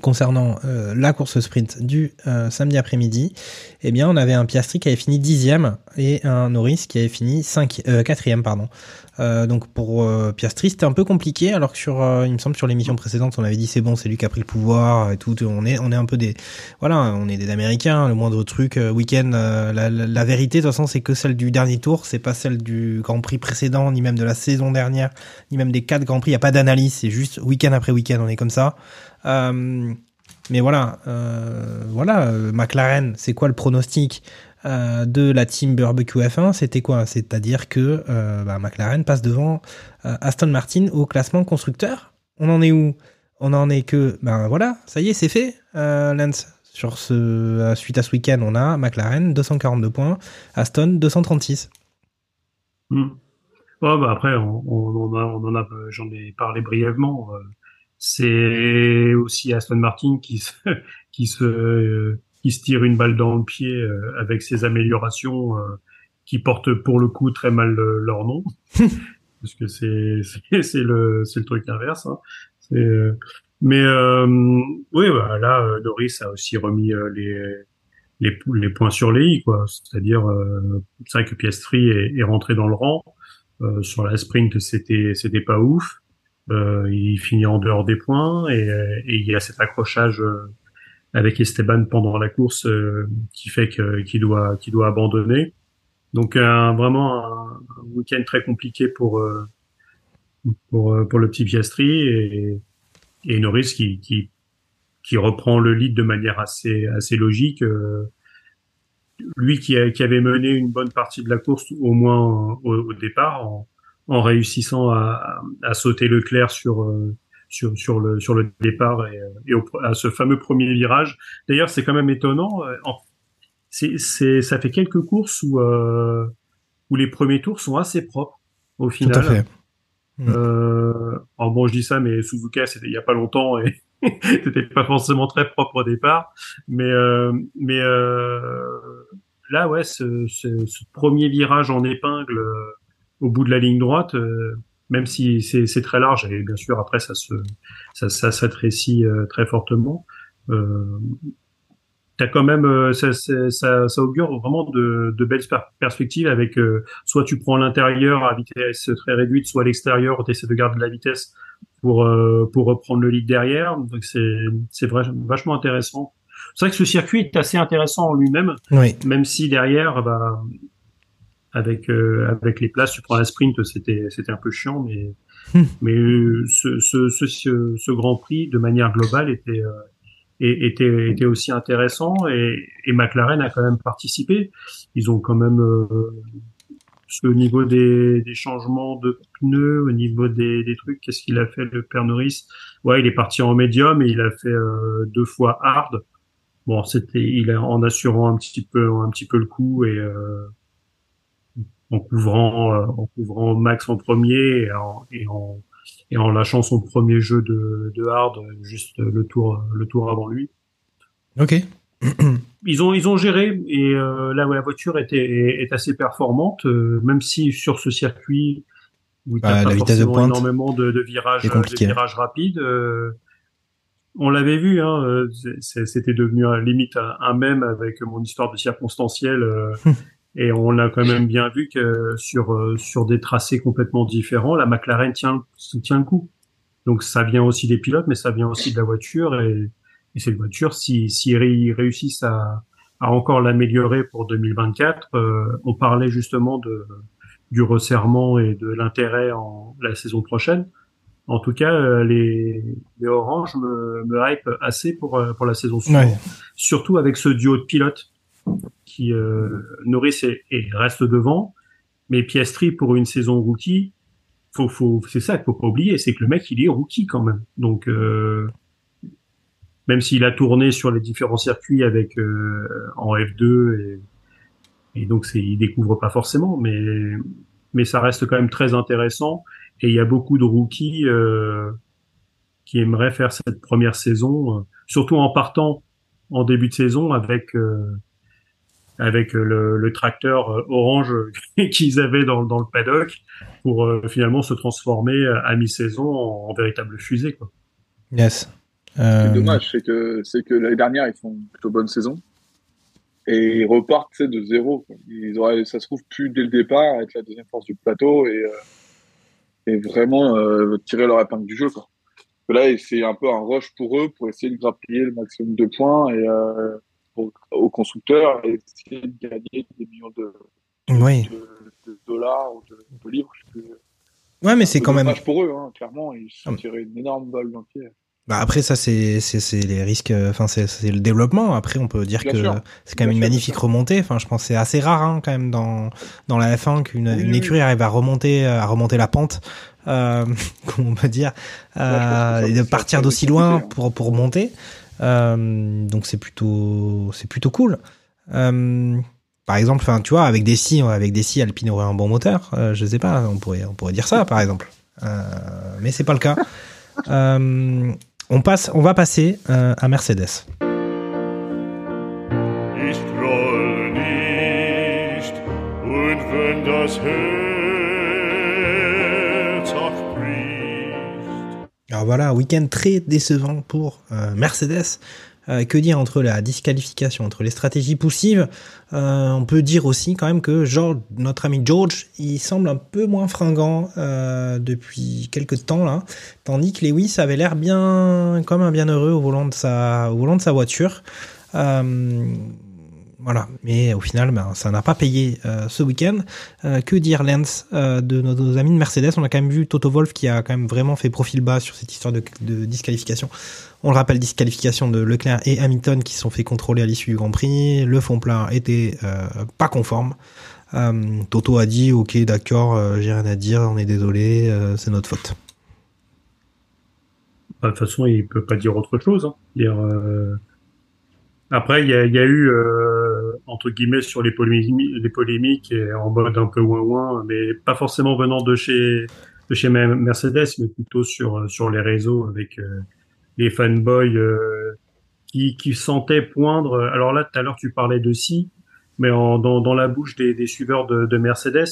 D: Concernant euh, la course sprint du euh, samedi après-midi, eh bien, on avait un Piastri qui avait fini dixième et un Norris qui avait fini cinq, euh, quatrième, pardon. Euh, donc pour euh, Piastri, c'était un peu compliqué, alors que sur, euh, il me semble, sur l'émission précédente, on avait dit c'est bon, c'est lui qui a pris le pouvoir et tout. On est, on est un peu des, voilà, on est des Américains. Le moindre truc, week-end, la, la- la vérité, de toute façon, c'est que celle du dernier tour, c'est pas celle du Grand Prix précédent, ni même de la saison dernière, ni même des quatre Grands Prix. Il y a pas d'analyse, c'est juste week-end après week-end, on est comme ça. Euh, mais voilà, euh, voilà, euh, McLaren, c'est quoi le pronostic de la team Barbecue F1 C'était quoi? C'est-à-dire que bah, McLaren passe devant Aston Martin au classement constructeur. On en est où? On en est que, ben voilà, ça y est, c'est fait, euh, Lance. Suite à ce week-end, on a McLaren 242 points, Aston 236.
E: Hmm. Ouais, bah après, on en a, j'en ai parlé brièvement. C'est aussi Aston Martin qui se, <laughs> qui se, qui se tire une balle dans le pied euh, avec ses améliorations euh, qui portent pour le coup très mal euh, leur nom, <laughs> parce que <laughs> c'est, c'est, le, c'est le truc inverse. Hein. C'est, mais euh, oui, bah, là, Norris a aussi remis euh, les les, les points sur les i, quoi. C'est-à-dire, euh, c'est vrai que Piastri est, est rentré dans le rang. Euh, sur la sprint, c'était c'était pas ouf. Euh, il finit en dehors des points et, et il y a cet accrochage euh, avec Esteban pendant la course euh, qui fait qu'il doit qu'il doit abandonner. Donc un, vraiment un, week-end très compliqué pour pour pour le petit Piastri et, et Norris qui, qui qui reprend le lead de manière assez assez logique. lui qui, qui avait mené une bonne partie de la course au moins au, au départ en réussissant à, à, sauter Leclerc sur sur, sur, le, sur le départ et, et au, à ce fameux premier virage. D'ailleurs, c'est quand même étonnant. Euh, c'est, c'est, ça fait quelques courses où, euh, où les premiers tours sont assez propres au final.
D: Tout à fait.
E: Euh, alors bon, je dis ça, mais Suzuka, c'était il y a pas longtemps et <laughs> c'était pas forcément très propre au départ. Mais, euh, mais euh, là, ouais, ce, ce, ce, premier virage en épingle euh, au bout de la ligne droite, euh, même si c'est très large et bien sûr après ça se ça, ça se rétrécit euh, très fortement. Euh, T'as quand même euh, ça, ça, ça, augure vraiment de, de belles perspectives avec euh, soit tu prends l'intérieur à vitesse très réduite, soit l'extérieur, tu essaies de garder de la vitesse pour euh, pour reprendre le lead derrière. Donc c'est c'est vachement intéressant. C'est vrai que ce circuit est assez intéressant en lui-même,
D: oui.
E: même si derrière, bah, avec euh, avec les places, tu prends un sprint, c'était c'était un peu chiant, mais <laughs> mais ce, ce, ce, ce, Grand Prix, de manière globale, était euh, était était aussi intéressant et, et McLaren a quand même participé. Ils ont quand même euh, au niveau des, des changements de pneus, au niveau des, des trucs, qu'est-ce qu'il a fait le Père Norris? Ouais, il est parti en médium et il a fait euh, deux fois hard. Bon, c'était il a en assurant un petit peu un petit peu le coup et euh, en couvrant euh, en couvrant Max en premier et en, et en, et en lâchant son premier jeu de, de hard juste le tour le tour avant lui.
D: Ok. <clears throat>
E: ils ont ils ont géré et euh, là où la voiture était est, assez performante euh, même si sur ce circuit où il
D: bah,
E: pas
D: vitesse de pointe
E: énormément de, de virages de virages rapides euh, on l'avait vu hein, c'était devenu un, limite un, un même avec mon histoire de circonstanciel <laughs> et on a quand même bien vu que sur euh, sur des tracés complètement différents, la McLaren tient tient le coup. Donc ça vient aussi des pilotes, mais ça vient aussi de la voiture et, et cette voiture, si si ils réussissent à à encore l'améliorer pour 2024, euh, on parlait justement de du resserrement et de l'intérêt en la saison prochaine. En tout cas, euh, les, les Orange me, me hype assez pour pour la saison suivante,
D: Ouais.
E: surtout avec ce duo de pilotes qui euh, Norris et, et reste devant, mais Piastri pour une saison rookie, faut, faut, c'est ça qu'il faut pas oublier, c'est que le mec il est rookie quand même. Donc euh, même s'il a tourné sur les différents circuits avec euh, en F2 et, et donc c'est il découvre pas forcément, mais mais ça reste quand même très intéressant et il y a beaucoup de rookies euh, qui aimeraient faire cette première saison, euh, surtout en partant en début de saison avec euh, avec le, le tracteur euh, orange <laughs> qu'ils avaient dans, dans le paddock pour euh, finalement se transformer à mi-saison en, en, véritable fusée. Quoi.
D: Yes.
F: Euh... C'est dommage, c'est que, c'est que l'année dernière, ils font une plutôt bonne saison. Et ils repartent de zéro. Quoi. Ils auraient, ça se trouve, plus dès le départ être la deuxième force du plateau et, euh, et vraiment euh, tirer leur épingle du jeu. Quoi. Là, c'est un peu un rush pour eux pour essayer de grappiller le maximum de points et euh, aux, constructeurs et essayer de gagner des millions de,
D: oui.
F: de, de dollars ou de, de livres.
D: Ouais, mais c'est quand même.
F: pour eux, hein, clairement. Ils se sont tirés une énorme balle dans le pied.
D: Bah après ça c'est les risques enfin c'est le développement après on peut dire Bien que c'est quand même Bien une magnifique sûr. remontée enfin je pense c'est assez rare hein, quand même dans dans la F1 qu'une oui, écurie arrive à remonter à remonter la pente euh, <laughs> comment on peut dire euh, et de partir d'aussi loin hein. pour pour monter euh, donc c'est plutôt c'est plutôt cool. Euh, par exemple enfin tu vois avec des si avec des si Alpine aurait un bon moteur. Euh, je sais pas on pourrait on pourrait dire ça par exemple. Euh, mais c'est pas le cas. <laughs> Euh, on passe, on va passer euh, à Mercedes. Alors voilà, week-end très décevant pour euh, Mercedes. Euh, que dire entre la disqualification, entre les stratégies poussives? Euh, On peut dire aussi quand même que George, notre ami George, il semble un peu moins fringant depuis quelques temps là, tandis que Lewis avait l'air bien, comme un bienheureux au volant de sa voiture. Voilà, mais au final, ben, ça n'a pas payé euh, ce week-end. Euh, que dire Lens euh, de nos, amis de Mercedes? On a quand même vu Toto Wolf qui a quand même vraiment fait profil bas sur cette histoire de, disqualification. On le rappelle, disqualification de Leclerc et Hamilton qui se sont fait contrôler à l'issue du Grand Prix. Le fond plat était pas conforme. Toto a dit ok d'accord, j'ai rien à dire, on est désolé, c'est notre faute.
E: Bah, de toute façon, il peut pas dire autre chose. Hein. Dire, Après, il y a, y a eu euh, entre guillemets sur les polémiques, les polémiques et en mode un peu ouin ouin, mais pas forcément venant de chez de chez Mercedes, mais plutôt sur sur les réseaux avec euh, les fanboys euh, qui qui sentaient poindre. Alors là, tout à l'heure, tu parlais de si, mais en, dans dans la bouche des, des suiveurs de, de Mercedes.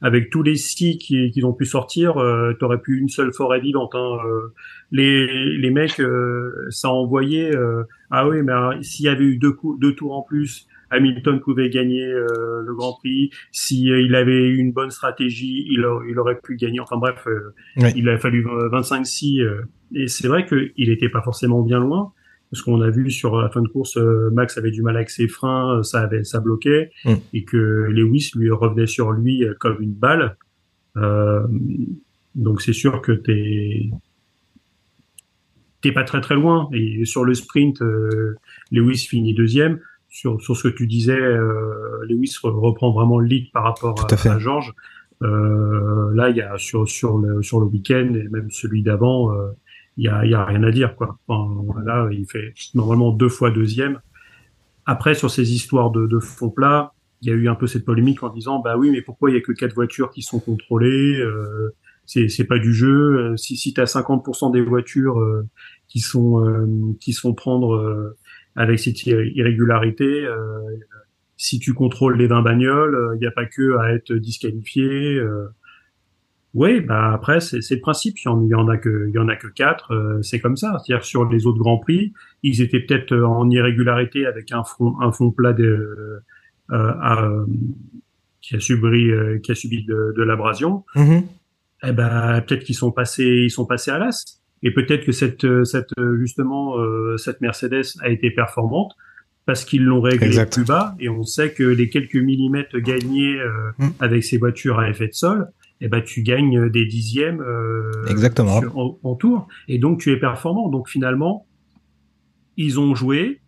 E: Avec tous les si qu'ils qui ont pu sortir, euh, t'aurais pu une seule forêt vivante. Hein. Euh, les, les mecs, euh, ça envoyait. Euh, ah oui, mais s'il y avait eu deux, coups, deux tours en plus, Hamilton pouvait gagner euh, le Grand Prix. Si euh, il avait eu une bonne stratégie, il, a, il aurait pu gagner. Enfin bref, il a fallu 25 si. euh, et c'est vrai qu'il n'était pas forcément bien loin. Parce qu'on a vu sur la fin de course, euh, Max avait du mal avec ses freins, euh, ça avait, ça bloquait,
D: Mm.
E: et que Lewis lui revenait sur lui euh, comme une balle. Euh, donc c'est sûr que t'es t'es pas très très loin. Et sur le sprint, euh, Lewis finit deuxième. Sur, sur ce que tu disais, euh, Lewis re- reprend vraiment le lead par rapport
D: à
E: à, Georges. Euh, là, il y a sur sur le sur le week-end et même celui d'avant, il y a y a rien à dire quoi. Enfin, là, il fait normalement deux fois deuxième. Après, sur ces histoires de, de fond plat, il y a eu un peu cette polémique en disant bah oui, mais pourquoi il y a que quatre voitures qui sont contrôlées euh, C'est pas du jeu. Euh, Si si t'as 50% des voitures euh, qui sont euh, qui se font prendre euh, avec cette irré- irrégularité, euh, si tu contrôles les 20 bagnoles, il n'y a pas que à être disqualifié. Euh, oui, bah après c'est c'est le principe. Il y en, a que il y en a que quatre. euh, c'est comme ça. C'est-à-dire sur les autres grands prix, ils étaient peut-être euh, en irrégularité avec un fond un fond plat de euh, à, qui a subi euh, qui a subi de, de l'abrasion.
D: Mhm.
E: Eh ben peut-être qu'ils sont passés ils sont passés à l'as. Et peut-être que cette euh, cette euh, justement euh, cette Mercedes a été performante parce qu'ils l'ont réglé
D: Exact.
E: plus bas et on sait que les quelques millimètres gagnés euh,
D: Mm.
E: avec ces voitures à effet de sol, eh ben tu gagnes des dixièmes euh,
D: Exactement.
E: sur- en, en tour et donc tu es performant. Donc finalement ils ont joué,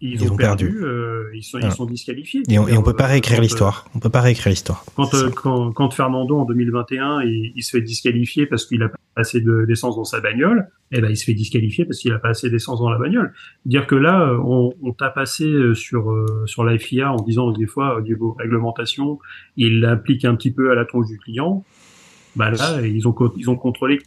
E: ils,
D: Ils
E: ont,
D: ont
E: perdu,
D: perdu.
E: euh, ils sont ils sont disqualifiés.
D: Et on, on peut pas réécrire
E: euh,
D: l'histoire. On peut pas réécrire l'histoire.
E: quand, euh, quand, quand Fernando en 2021 il, il se fait disqualifier parce qu'il a pas assez de- d'essence dans sa bagnole, eh ben il se fait disqualifier parce qu'il a pas assez d'essence dans la bagnole. Dire que là euh, on, on t'a passé euh, sur euh, sur la FIA en disant des fois au niveau réglementation il l'applique un petit peu à la tronche du client. Bah là ils ont ils ont contrôlé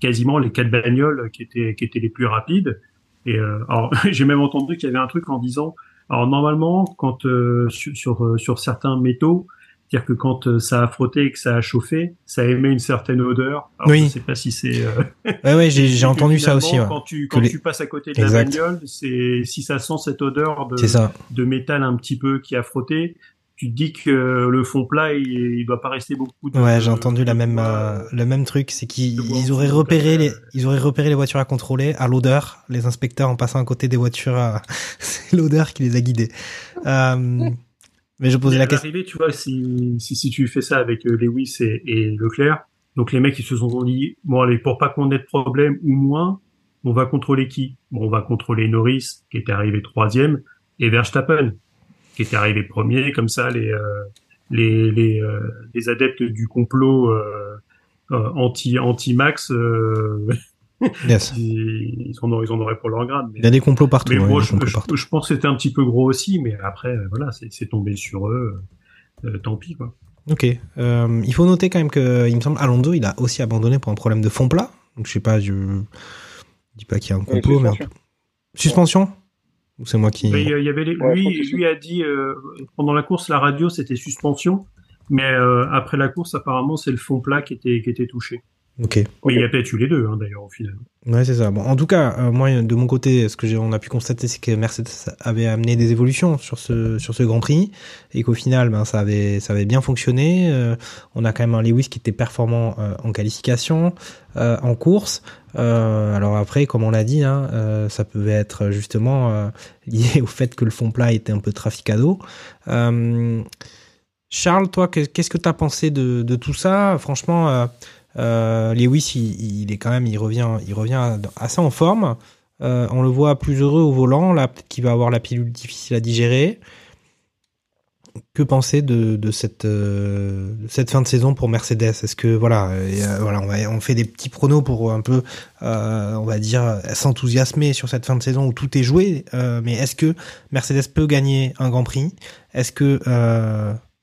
E: quasiment les quatre bagnoles qui étaient qui étaient les plus rapides. Et alors <laughs> j'ai même entendu qu'il y avait un truc en disant alors normalement quand sur sur certains métaux c'est-à-dire que quand euh, ça a frotté et que ça a chauffé, ça émet une certaine odeur. Alors,
D: Oui.
E: Je sais pas si c'est. euh,
D: Ouais, ouais, j'ai <laughs> entendu ça aussi. ouais.
E: Quand tu quand
D: les-
E: tu passes à côté de
D: Exact.
E: la bagnole, c'est si ça sent cette odeur de
D: ça.
E: de métal un petit peu qui a frotté, tu te dis que le fond plat il, il doit pas rester beaucoup. De,
D: Ouais, j'ai entendu la même, euh,
E: euh,
D: le même truc, c'est qu'ils auraient repéré les,
E: euh,
D: ils auraient repéré les voitures à contrôler à l'odeur. Les inspecteurs en passant à côté des voitures, euh, <laughs> c'est l'odeur qui les a guidés. Euh, mais je posais la question.
E: tu vois, si, si, si tu fais ça avec euh, Lewis et, et Leclerc, donc les mecs ils se sont dit, bon allez, pour pas qu'on ait de problème ou moins, on va contrôler qui? Bon, on va contrôler Norris, qui était arrivé troisième, et Verstappen, qui était arrivé premier. Comme ça, les euh, les les, euh, les adeptes du complot euh, euh, anti anti Max, euh,
D: Yes.
E: ils, en auraient, ils en auraient pour leur grade. Mais,
D: Il y a des complots partout.
E: mais
D: ouais,
E: moi, je,
D: complots
E: je-
D: partout.
E: je pense que c'était un petit peu gros aussi, mais après, voilà, c'est tombé sur eux. euh, tant pis, quoi.
D: Ok. Euh, il faut noter quand même que, il me semble, Alonso, il a aussi abandonné pour un problème de fond plat. Donc je sais pas, je, je dis pas qu'il y a un complot, mais
F: suspension.
D: Ou c'est moi qui.
E: Mais, euh, il y avait les-
F: Ouais, je
E: lui, lui a dit euh, pendant la course, la radio c'était suspension, mais euh, après la course, apparemment, c'est le fond plat qui était qui était touché.
D: Ok.
E: Oui, il y a peut-être eu les deux, hein, d'ailleurs, au final.
D: Ouais, c'est ça. Bon, en tout cas, euh, moi, de mon côté, ce que j'ai, on a pu constater, c'est que Mercedes avait amené des évolutions sur ce sur ce Grand Prix et qu'au final, ben, ça avait ça avait bien fonctionné. Euh, on a quand même un Lewis qui était performant euh, en qualification, en course. alors après, comme on l'a dit, hein, ça pouvait être justement lié <laughs> au fait que le fond plat était un peu traficado. Charles, toi, qu'est-ce que tu as pensé de, de tout ça? Franchement Lewis, il, est quand même, il revient, il revient assez en forme. Euh, on le voit plus heureux au volant, là, peut-être va avoir la pilule difficile à digérer. Que penser de, euh, cette fin de saison pour Mercedes? Est-ce que voilà, euh, voilà, on, fait des petits pronos pour un peu, euh, on va dire, s'enthousiasmer sur cette fin de saison où tout est joué. mais est-ce que Mercedes peut gagner un Grand Prix? Est-ce que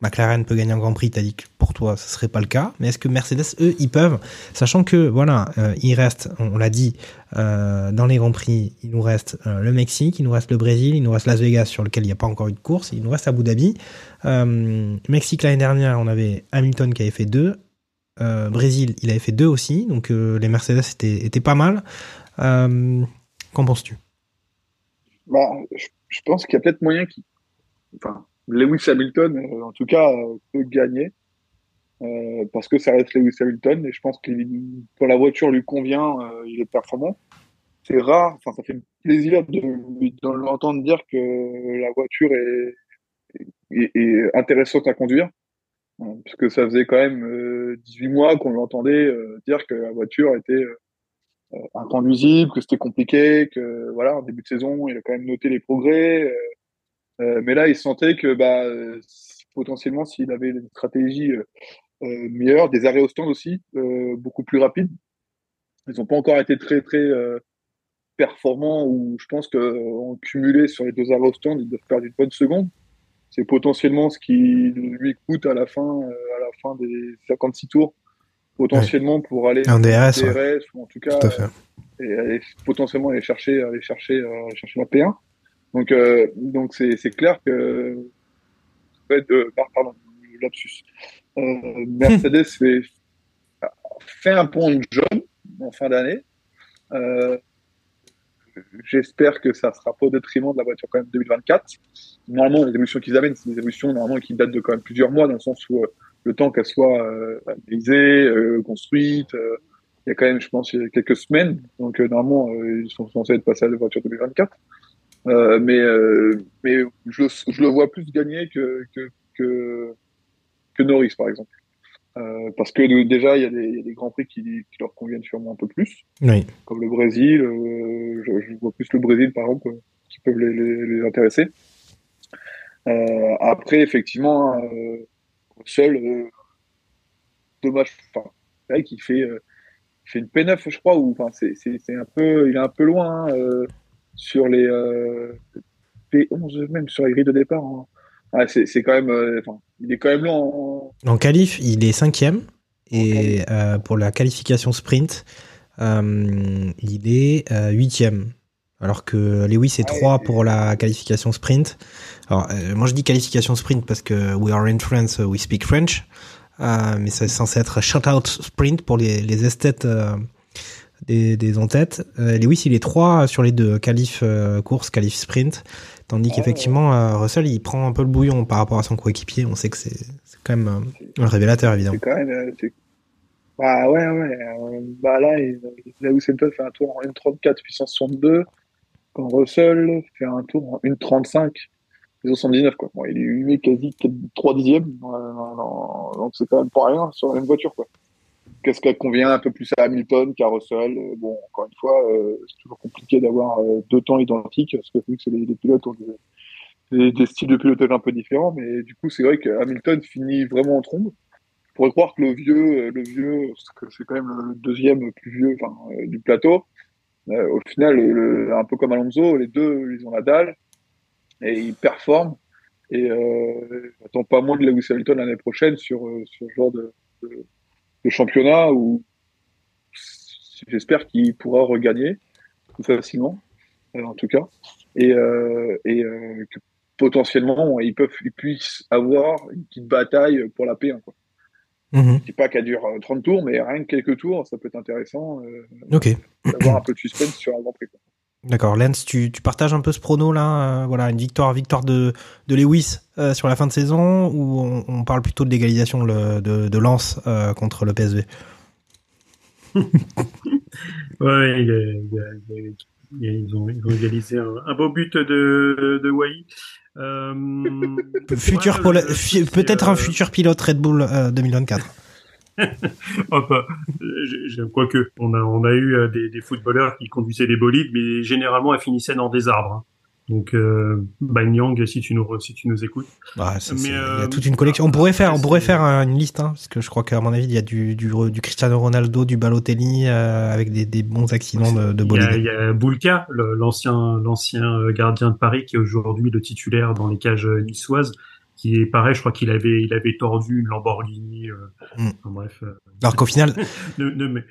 D: McLaren peut gagner un Grand Prix, t'as dit que pour toi ce serait pas le cas, mais est-ce que Mercedes, eux, ils peuvent, sachant que voilà, euh, il reste, on, l'a dit, euh, dans les Grands Prix, il nous reste euh, le Mexique, il nous reste le Brésil, il nous reste Las Vegas sur lequel il n'y a pas encore eu de course, il nous reste Abu Dhabi. Mexique l'année dernière, on avait Hamilton qui avait fait deux, Brésil, il avait fait deux aussi, donc les Mercedes étaient, étaient pas mal. Qu'en penses-tu?
F: Bah, je, je pense qu'il y a peut-être moyen qui, enfin, Lewis Hamilton, euh, en tout cas, euh, peut gagner. Euh, parce que ça reste Lewis Hamilton et je pense que quand la voiture lui convient, il est performant. C'est rare, enfin ça fait plaisir de, de l'entendre dire que la voiture est, est, intéressante à conduire, parce que ça faisait quand même 18 mois qu'on l'entendait dire que la voiture était inconduisible, que c'était compliqué, que voilà en début de saison il a quand même noté les progrès. Euh, mais là, il sentait que bah, euh, potentiellement, s'il avait une stratégie euh, meilleure, des arrêts au stand aussi, beaucoup plus rapides. Ils n'ont pas encore été très, très performants ou je pense qu'en cumulé sur les deux arrêts au stand, ils doivent perdre une bonne seconde. C'est potentiellement ce qui lui coûte à la fin, à la fin des 56 tours, potentiellement pour aller
D: un DRS,
F: ou en tout cas, et potentiellement aller chercher, aller chercher, aller chercher la P1. Donc, euh, donc c'est, c'est clair que euh, pardon, lapsus. Euh, Mercedes <laughs> fait, fait un pont de jaune en fin d'année. Euh, j'espère que ça sera pas au détriment de la voiture quand même 2024. Normalement, les évolutions qu'ils amènent, c'est des évolutions normalement qui datent de quand même plusieurs mois, dans le sens où euh, le temps qu'elle soit euh, analysée, euh, construite, il y a quand même, je pense, quelques semaines. Donc normalement, ils sont censés être passés à la voiture 2024. Euh, mais euh, mais je, je, le vois plus gagner que que que, que Norris par exemple. Euh, parce que déjà il y, a des, y, a des grands prix qui, qui, leur conviennent sûrement un peu plus,
D: oui.
F: comme le Brésil. Je, je, vois plus le Brésil par exemple qui peuvent les, les, les intéresser. Après effectivement seul dommage. Enfin, c'est vrai qu'il fait il fait une P9 je crois ou enfin c'est c'est un peu il est un peu loin. Hein, sur les euh, P11 même sur la grille de départ. Hein. Ah, c'est quand même, euh, il est quand même lent.
D: En, en qualif, il est cinquième et euh, pour la qualification sprint, euh, il est huitième. Alors que Lewis est 3 pour la qualification sprint. Alors, moi je dis qualification sprint parce que we are in France, we speak French. mais c'est censé être shutout sprint pour les, les esthètes des, des en-tête. Euh, Lewis, il est 3 sur les deux, qualif euh, course, qualif sprint. Tandis qu'effectivement, euh, Russell, il prend un peu le bouillon par rapport à son coéquipier. On sait que c'est quand même un révélateur, évidemment.
F: C'est quand même. Bah ouais, ouais. bah là, Lewis Hamilton fait un tour en 1.34 puissance 62. Quand Russell fait un tour en 1.35 79 quoi. Bon, il est met quasi 3 dixièmes. Donc c'est quand même pas rien sur la même voiture quoi qu'est-ce qu'elle convient un peu plus à Hamilton qu'à Russell euh, Bon, encore une fois, euh, c'est toujours compliqué d'avoir euh, deux temps identiques parce que vu que les, les pilotes ont des, des, styles de pilotage un peu différents, mais du coup, c'est vrai que Hamilton finit vraiment en trombe. On pourrait croire que le vieux, le vieux, c'est quand même le deuxième plus vieux du plateau. au final, un peu comme Alonso, les deux, ils ont la dalle et ils performent. Et euh, attends pas moins de Lewis Hamilton l'année prochaine sur, ce genre de le championnat où j'espère qu'il pourra regagner facilement, euh, en tout cas, et, euh, et euh, que potentiellement ils peuvent, ils puissent avoir une petite bataille pour la P1. Quoi.
D: Mhm.
F: Je dis pas qu'elle dure euh, 30 tours, mais rien que quelques tours, ça peut être intéressant euh, d'avoir un peu de suspense sur un Grand Prix. quoi.
D: D'accord, Lens, tu, tu partages un peu ce prono là, euh, voilà, une victoire, victoire de, de Lewis euh, sur la fin de saison, ou on, on parle plutôt de l'égalisation de, de, Lens euh, contre le PSV <laughs>
E: Ouais, il a- il a- ils, ont, ils ont égalisé un, un beau but de, de Wai. <laughs>
D: Futur
E: ouais,
D: peut-être un futur pilote Red Bull euh, 2024.
E: Euh, j'ai- j'ai- quoique, on a, on a eu euh, des, des footballeurs qui conduisaient des bolides, mais généralement, elles finissaient dans des arbres. hein. Donc, euh, Banyang, si tu nous, re- si tu nous écoutes. Mais,
D: c'est- il y
E: euh,
D: a toute une collection. On pourrait faire, on pourrait faire euh, une liste, hein, parce que je crois qu'à mon avis, il y a du, du, du Cristiano Ronaldo, du Balotelli, euh, avec des, des bons accidents de, de
E: Il y a,
D: bolide.
E: il y a Boulka, le- l'ancien, l'ancien euh, gardien de Paris, qui est aujourd'hui le titulaire dans les cages euh, niçoises, qui est pareil, je crois qu'il avait, il avait tordu une Lamborghini. euh,
D: Mm.
E: enfin, bref. euh,
D: Alors qu'au final, <laughs>
E: ne- ne- mais-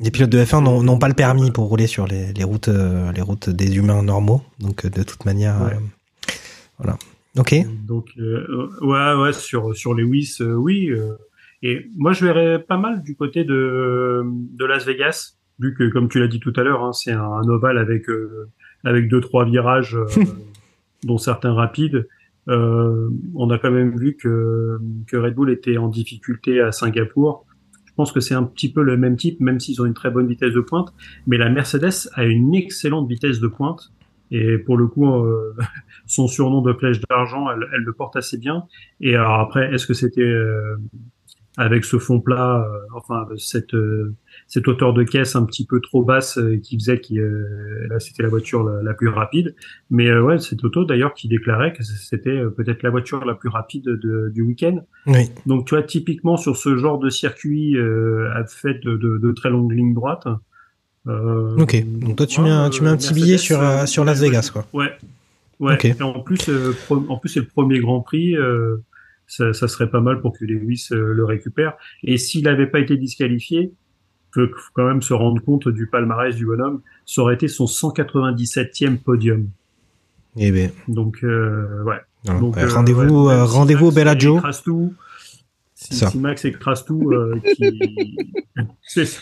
D: les pilotes de F1 n'ont pas le permis pour rouler sur les, les routes, euh, les routes des humains normaux. Donc, euh, de toute manière,
E: Ouais.
D: euh, voilà. Ok.
E: Donc euh, ouais ouais sur sur Lewis euh, oui euh, et moi je verrais pas mal du côté de de Las Vegas vu que comme tu l'as dit tout à l'heure hein, c'est un, un ovale avec euh, avec deux trois virages euh, <laughs> dont certains rapides Euh, on a quand même vu que que Red Bull était en difficulté à Singapour. Je pense que c'est un petit peu le même type même s'ils ont une très bonne vitesse de pointe. Mais la Mercedes a une excellente vitesse de pointe. Et pour le coup euh, <laughs> son surnom de flèche d'argent, elle, elle le porte assez bien. Et alors après, est-ce que c'était euh, avec ce fond plat, euh, enfin cette euh, cette hauteur de caisse un petit peu trop basse euh, qui faisait que euh, là c'était la voiture la, la plus rapide. Mais euh, ouais, cette auto d'ailleurs qui déclarait que c'était peut-être la voiture la plus rapide de- du week-end.
D: Oui.
E: Donc tu vois typiquement sur ce genre de circuit euh, à fait de, de, de très longues lignes droites. euh,
D: Ok. Donc toi, tu mets un, tu mets un petit billet sur, euh, sur Las Vegas, quoi.
E: Ouais. Ouais.
D: Ok.
E: Et en plus, euh, en plus c'est le premier Grand Prix. euh, ça, ça serait pas mal pour que Lewis le récupère. Et s'il n'avait pas été disqualifié, faut quand même se rendre compte du palmarès du bonhomme. Ça aurait été son 197e podium.
D: Eh ben,
E: Donc euh, ouais. Donc,
D: Ouais,
E: euh,
D: rendez-vous,
E: ouais,
D: euh,
E: si
D: rendez-vous Bellagio.
E: tout, si,
D: Ça.
E: si Max écrase tout, euh, qui... <laughs> c'est ça.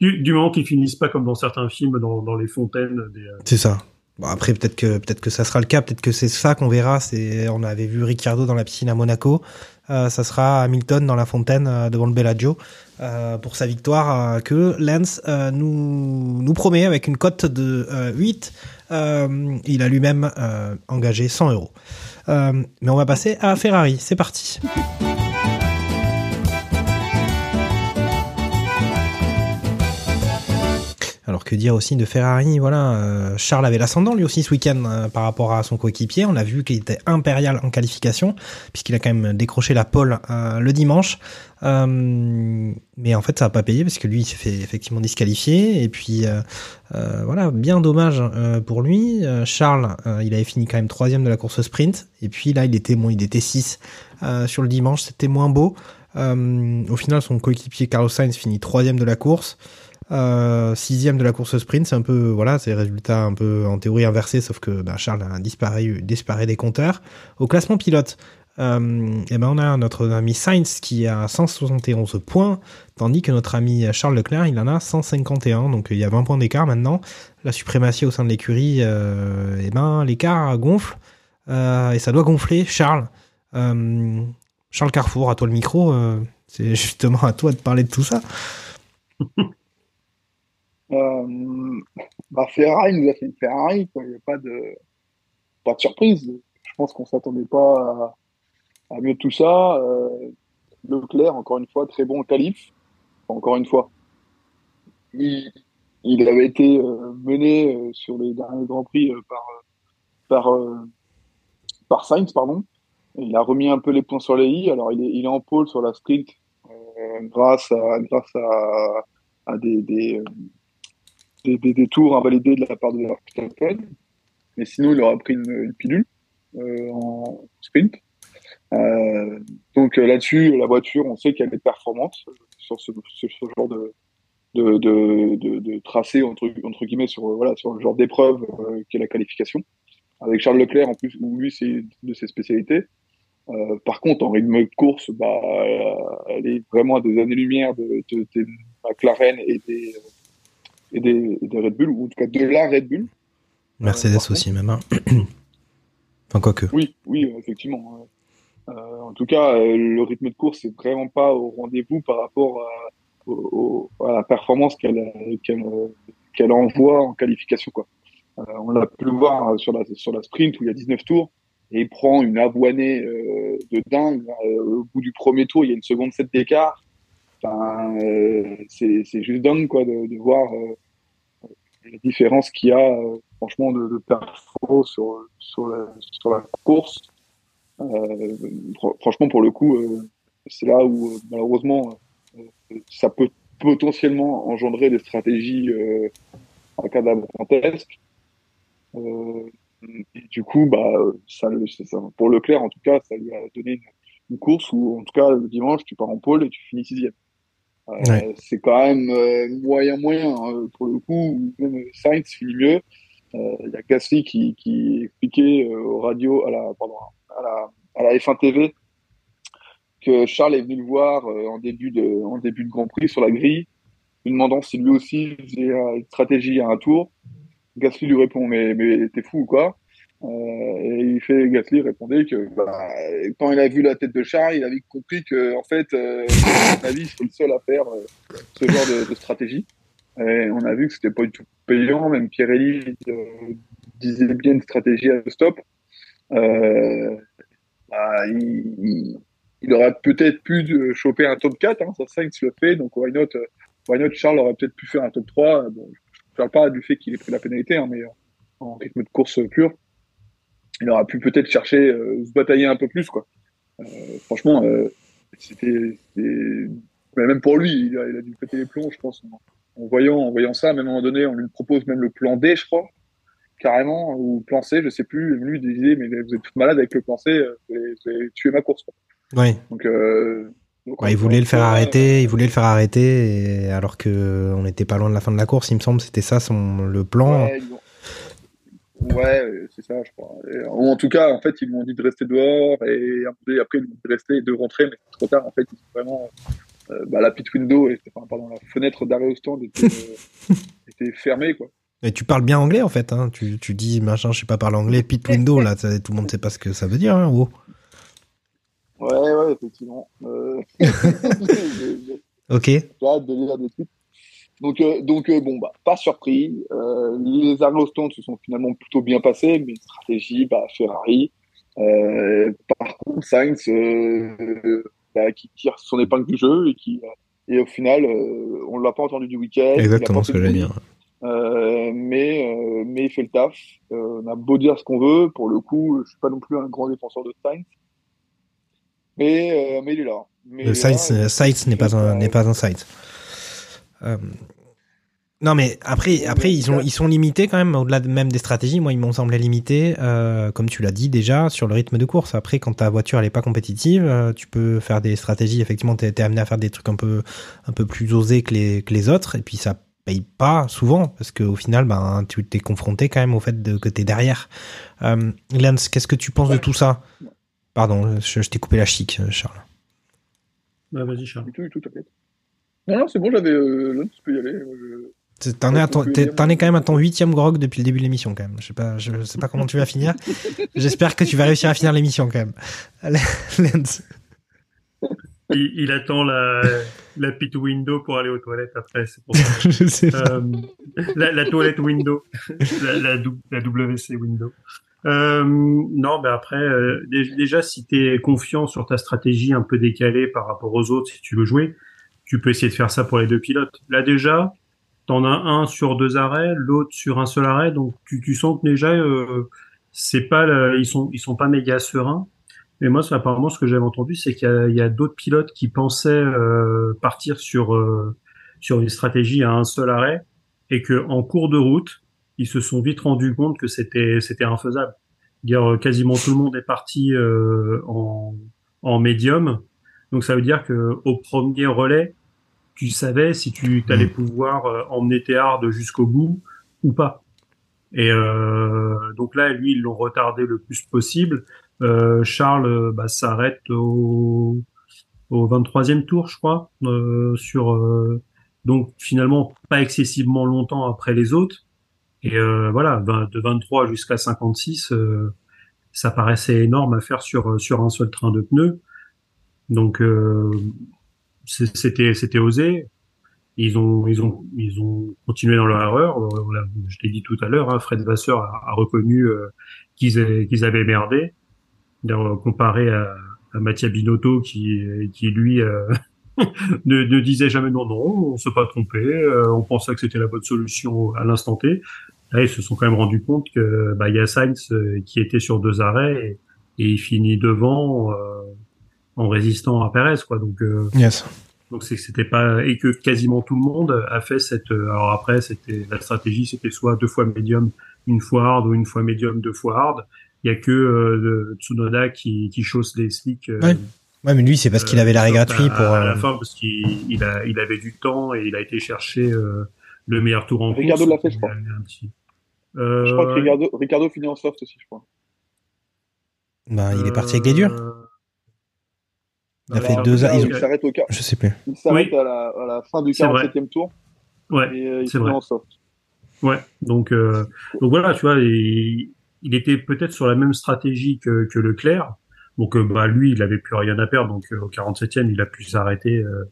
E: du, du moment qu'ils finissent pas comme dans certains films dans, dans les fontaines des, euh,
D: C'est ça. Bon, après, peut-être que, peut-être que ça sera le cas. Peut-être que c'est ça qu'on verra. C'est, on avait vu Ricciardo dans la piscine à Monaco. Euh, ça sera Hamilton dans la fontaine euh, devant le Bellagio euh, pour sa victoire euh, que Lance euh, nous, nous promet avec une cote de euh, 8. Euh, il a lui-même engagé 100 euros. Mais on va passer à Ferrari. C'est parti. Alors que dire aussi de Ferrari, voilà, euh, Charles avait l'ascendant lui aussi ce week-end euh, par rapport à son coéquipier. On a vu qu'il était impérial en qualification puisqu'il a quand même décroché la pole euh, le dimanche. Mais en fait, ça a pas payé parce que lui, il s'est fait effectivement disqualifier. Et puis voilà, bien dommage pour lui. Charles, il avait fini quand même troisième de la course sprint. Et puis là, il était bon, il était 6 sur le dimanche. C'était moins beau. Au final, son coéquipier Carlos Sainz finit troisième de la course. Euh, sixième de la course sprint, c'est un peu voilà, c'est résultat un peu en théorie inversé, sauf que bah, Charles a disparu, disparu des compteurs. Au classement pilote, euh, eh ben on a notre ami Sainz qui a 171 points, tandis que notre ami Charles Leclerc il en a 151, donc il y a 20 points d'écart maintenant. La suprématie au sein de l'écurie, euh, eh ben l'écart gonfle euh, et ça doit gonfler. Charles, Charles Carrefour, à toi le micro. c'est <laughs> justement à toi de parler de tout ça. <laughs>
F: Euh, bah Ferrari nous a fait une Ferrari, quoi. Il n'y a pas de, pas de surprise. Je pense qu'on s'attendait pas à, mieux tout ça. Euh, Leclerc, encore une fois, très bon qualif. Encore une fois. Il, il avait été euh, mené sur les derniers Grands Prix par, par, par Sainz, pardon. Il a remis un peu les points sur les i. Alors, il est, il est en pôle sur la sprint grâce à, grâce à, à des, des, des, des, tours invalidés de la part de Verstappen. Mais sinon, il aura pris une, une pilule euh, en sprint. Euh, donc euh, là-dessus, la voiture, on sait qu'elle est performante sur ce, genre de, de, de, de, tracé entre, entre guillemets sur voilà sur le genre d'épreuve euh, qu'est la qualification. Avec Charles Leclerc en plus, où lui c'est de ses spécialités. Par contre, en rythme de course, bah, elle est vraiment à des années-lumière de, de, McLaren et des, et des, Red Bull, ou en tout cas de la Red Bull.
D: Mercedes
F: par
D: aussi, même. hein. <clears throat> enfin, quoique.
F: Oui, oui, effectivement. Euh, en tout cas, euh, le rythme de course est vraiment pas au rendez-vous par rapport à, au- au- à la performance qu'elle qu'elle envoie en qualification. Quoi. Euh, on l'a pu le voir sur la, sur la sprint où il y a 19 tours et il prend une avoinée euh, de dingue. Euh, au bout du premier tour, il y a une seconde 7 d'écart. Enfin, euh, c'est juste dingue quoi, de, voir euh, la différence qu'il y a euh, franchement de, de performance sur, sur, la, course. Fr- franchement, pour le coup, c'est là où malheureusement ça peut potentiellement engendrer des stratégies euh, acadabrantesques. Euh, et du coup, bah, ça, ça, pour Leclerc, en tout cas, ça lui a donné une, une course où, en tout cas, le dimanche, tu pars en pôle et tu finis sixième. Euh. C'est quand même euh, moyen, moyen, hein, pour le coup. Même Sainz finit mieux. Euh, Il y a Gasly qui, expliquait euh, au radio, à la, à la, à la F1 TV, que Charles est venu le voir euh, en début de, en début de Grand Prix sur la grille, lui demandant si lui aussi faisait euh, une stratégie à un tour. Gasly lui répond mais mais t'es fou ou quoi euh, Et il fait Gasly répondait que bah, quand il a vu la tête de Charles, il avait compris que en fait, euh, mon avis, c'est le seul à faire euh, ce genre de, de stratégie. Et on a vu que c'était pas du tout payant. Même Pirelli euh, disait bien une stratégie à stop. Euh, bah, il, il- aurait peut-être pu euh, choper un top 4, hein, ça Sainz le fait, donc why not, euh, why not Charles aurait peut-être pu faire un top 3. Bon, je parle pas du fait qu'il ait pris la pénalité, hein, mais euh, en rythme de course pur, il aurait pu peut-être chercher, euh, se batailler un peu plus, quoi. Euh, franchement, euh, c'était, même pour lui, il a, il a dû péter les plombs, je pense, en, en voyant, en voyant ça. Même à un moment donné, on lui propose même le plan D, je crois, carrément, ou plan C, je sais plus. Et lui, disait, mais vous êtes tous malades avec le plan C, vous allez tuer ma course. Quoi.
D: Oui.
F: Donc, euh, donc,
D: Ouais, il voulait le faire arrêter, il voulait le faire arrêter, et alors que on n'était pas loin de la fin de la course, il me semble, c'était ça son le plan.
F: Ouais, ils ont- ouais, euh, c'est ça, je crois. Et, en tout cas, en fait, ils m'ont dit de rester dehors et après, ils m'ont dit de rester et de rentrer, mais c'est trop tard. En fait, ils ont vraiment euh, bah, la pit window, et, enfin, pardon, la fenêtre d'arrêt au stand était, euh, <laughs> était fermée, quoi.
D: Et tu parles bien anglais en fait, hein. tu, tu dis machin, je sais pas parler anglais, pit window là, tout le monde sait pas ce que ça veut dire. Hein, oh.
F: Ouais, ouais, effectivement. Euh... <laughs>
D: Ok.
F: J'ai hâte de lire des. Donc, euh, donc euh, bon, bah, pas surpris. Euh, les stand se sont finalement plutôt bien passés, mais stratégie, bah, Ferrari. Euh, par contre, Sainz, euh, bah, qui tire son épingle du jeu et qui, et au final, euh, on l'a pas entendu du week-end.
D: Exactement ce que j'allais dire.
F: Euh, mais, euh, mais il fait le taf. Euh, on a beau dire ce qu'on veut, pour le coup, je suis pas non plus un grand défenseur de Sainz. Mais, euh, mais il est là. Mais
D: Sainz, n'est pas un n'est pas un Sainz. Euh, non mais après après ils ont ils sont limités quand même au-delà de- même des stratégies. Moi ils m'ont semblé limités euh, comme tu l'as dit déjà sur le rythme de course. Après quand ta voiture elle est pas compétitive, euh, tu peux faire des stratégies. Effectivement t'es es amené à faire des trucs un peu un peu plus osés que les que les autres et puis ça paye pas souvent parce qu'au final ben tu t'es confronté quand même au fait de que t'es derrière. Euh, Lance qu'est-ce que tu penses de tout ça? Pardon je, je t'ai coupé la chic Charles.
E: Bah, vas-y, Charles.
F: Tout, tout, t'inquiète. Non, non, c'est bon, j'avais. Euh, tu peux y aller. je-
D: T'en es, quand même à ton huitième grog depuis le début de l'émission quand même. Je sais pas, je sais pas comment tu vas finir. J'espère que tu vas réussir à finir l'émission quand même. Allez, <laughs> Lens.
E: Il, il attend la, la pit window pour aller aux toilettes après, c'est pour ça. <laughs>
D: Je sais pas.
E: Euh, la, la toilette window, la, la, dou- la WC window. Euh, non, ben après, euh, dé- déjà, si tu es confiant sur ta stratégie un peu décalée par rapport aux autres, si tu veux jouer, tu peux essayer de faire ça pour les deux pilotes. Là déjà, t'en as un sur deux arrêts, l'autre sur un seul arrêt, donc tu, tu sens que déjà, euh, c'est pas, le- ils sont, ils sont pas méga sereins. Mais moi, apparemment ce que j'avais entendu, c'est qu'il y a, a d'autres pilotes qui pensaient euh, partir sur euh, sur une stratégie à un seul arrêt et que en cours de route, ils se sont vite rendus compte que c'était c'était infaisable. Euh, quasiment tout le monde est parti euh, en en médium, donc ça veut dire que au premier relais, tu savais si tu allais pouvoir euh, emmener tes hardes jusqu'au bout ou pas. Et euh, donc là, lui, ils l'ont retardé le plus possible. Euh, Charles bah, s'arrête au, au 23e tour, je crois, euh, sur euh, donc finalement pas excessivement longtemps après les autres. Et euh, voilà, de 23 jusqu'à 56, euh, ça paraissait énorme à faire sur sur un seul train de pneus. Donc euh, c'était c'était osé. Ils ont ils ont ils ont continué dans leur erreur. L'a- Je l'ai dit tout à l'heure, hein, Fred Vasseur a, reconnu euh, qu'ils qu'ils avaient merdé. D'ailleurs, comparé à, à Mattia Binotto qui qui lui euh, <laughs> ne, disait jamais non non, on s'est pas trompé, euh, on pensait que c'était la bonne solution à l'instant T. Là, ils se sont quand même rendus compte que bah il y a Sainz euh, qui était sur deux arrêts et, et il finit devant euh, en résistant à Perez quoi. Donc euh,
D: Yes.
E: donc c'est que c'était pas et que quasiment tout le monde a fait cette. euh, Alors après c'était la stratégie, c'était soit deux fois médium, une fois hard ou une fois médium, deux fois hard. Il y a que euh, le Tsunoda qui qui chausse les slicks. euh,
D: Ouais. Ouais, mais lui, c'est parce qu'il avait l'arrêt
E: à-
D: gratuit pour.
E: à la
D: euh,
E: fin parce qu'il il a il avait du temps et il a été chercher euh, le meilleur tour en
F: Ricardo l'a fait, je crois.
E: Petit- Euh,
F: Je crois que Ricardo, Ricardo finit en soft aussi, je crois.
D: Bah, il est parti avec les durs. Il a fait deux ils
F: au.
D: Je sais plus.
F: Il s'arrête
E: Oui.
F: à, la, à la fin du
E: C'est vrai.
F: 47e tour
E: Ouais.
F: et euh, il
E: c'est
F: finit
E: vrai.
F: en soft.
E: Ouais, donc euh, donc voilà, tu vois, il, il était peut-être sur la même stratégie que, que Leclerc. Donc euh, bah lui, il avait plus rien à perdre, donc euh, au 47e, il a pu s'arrêter euh,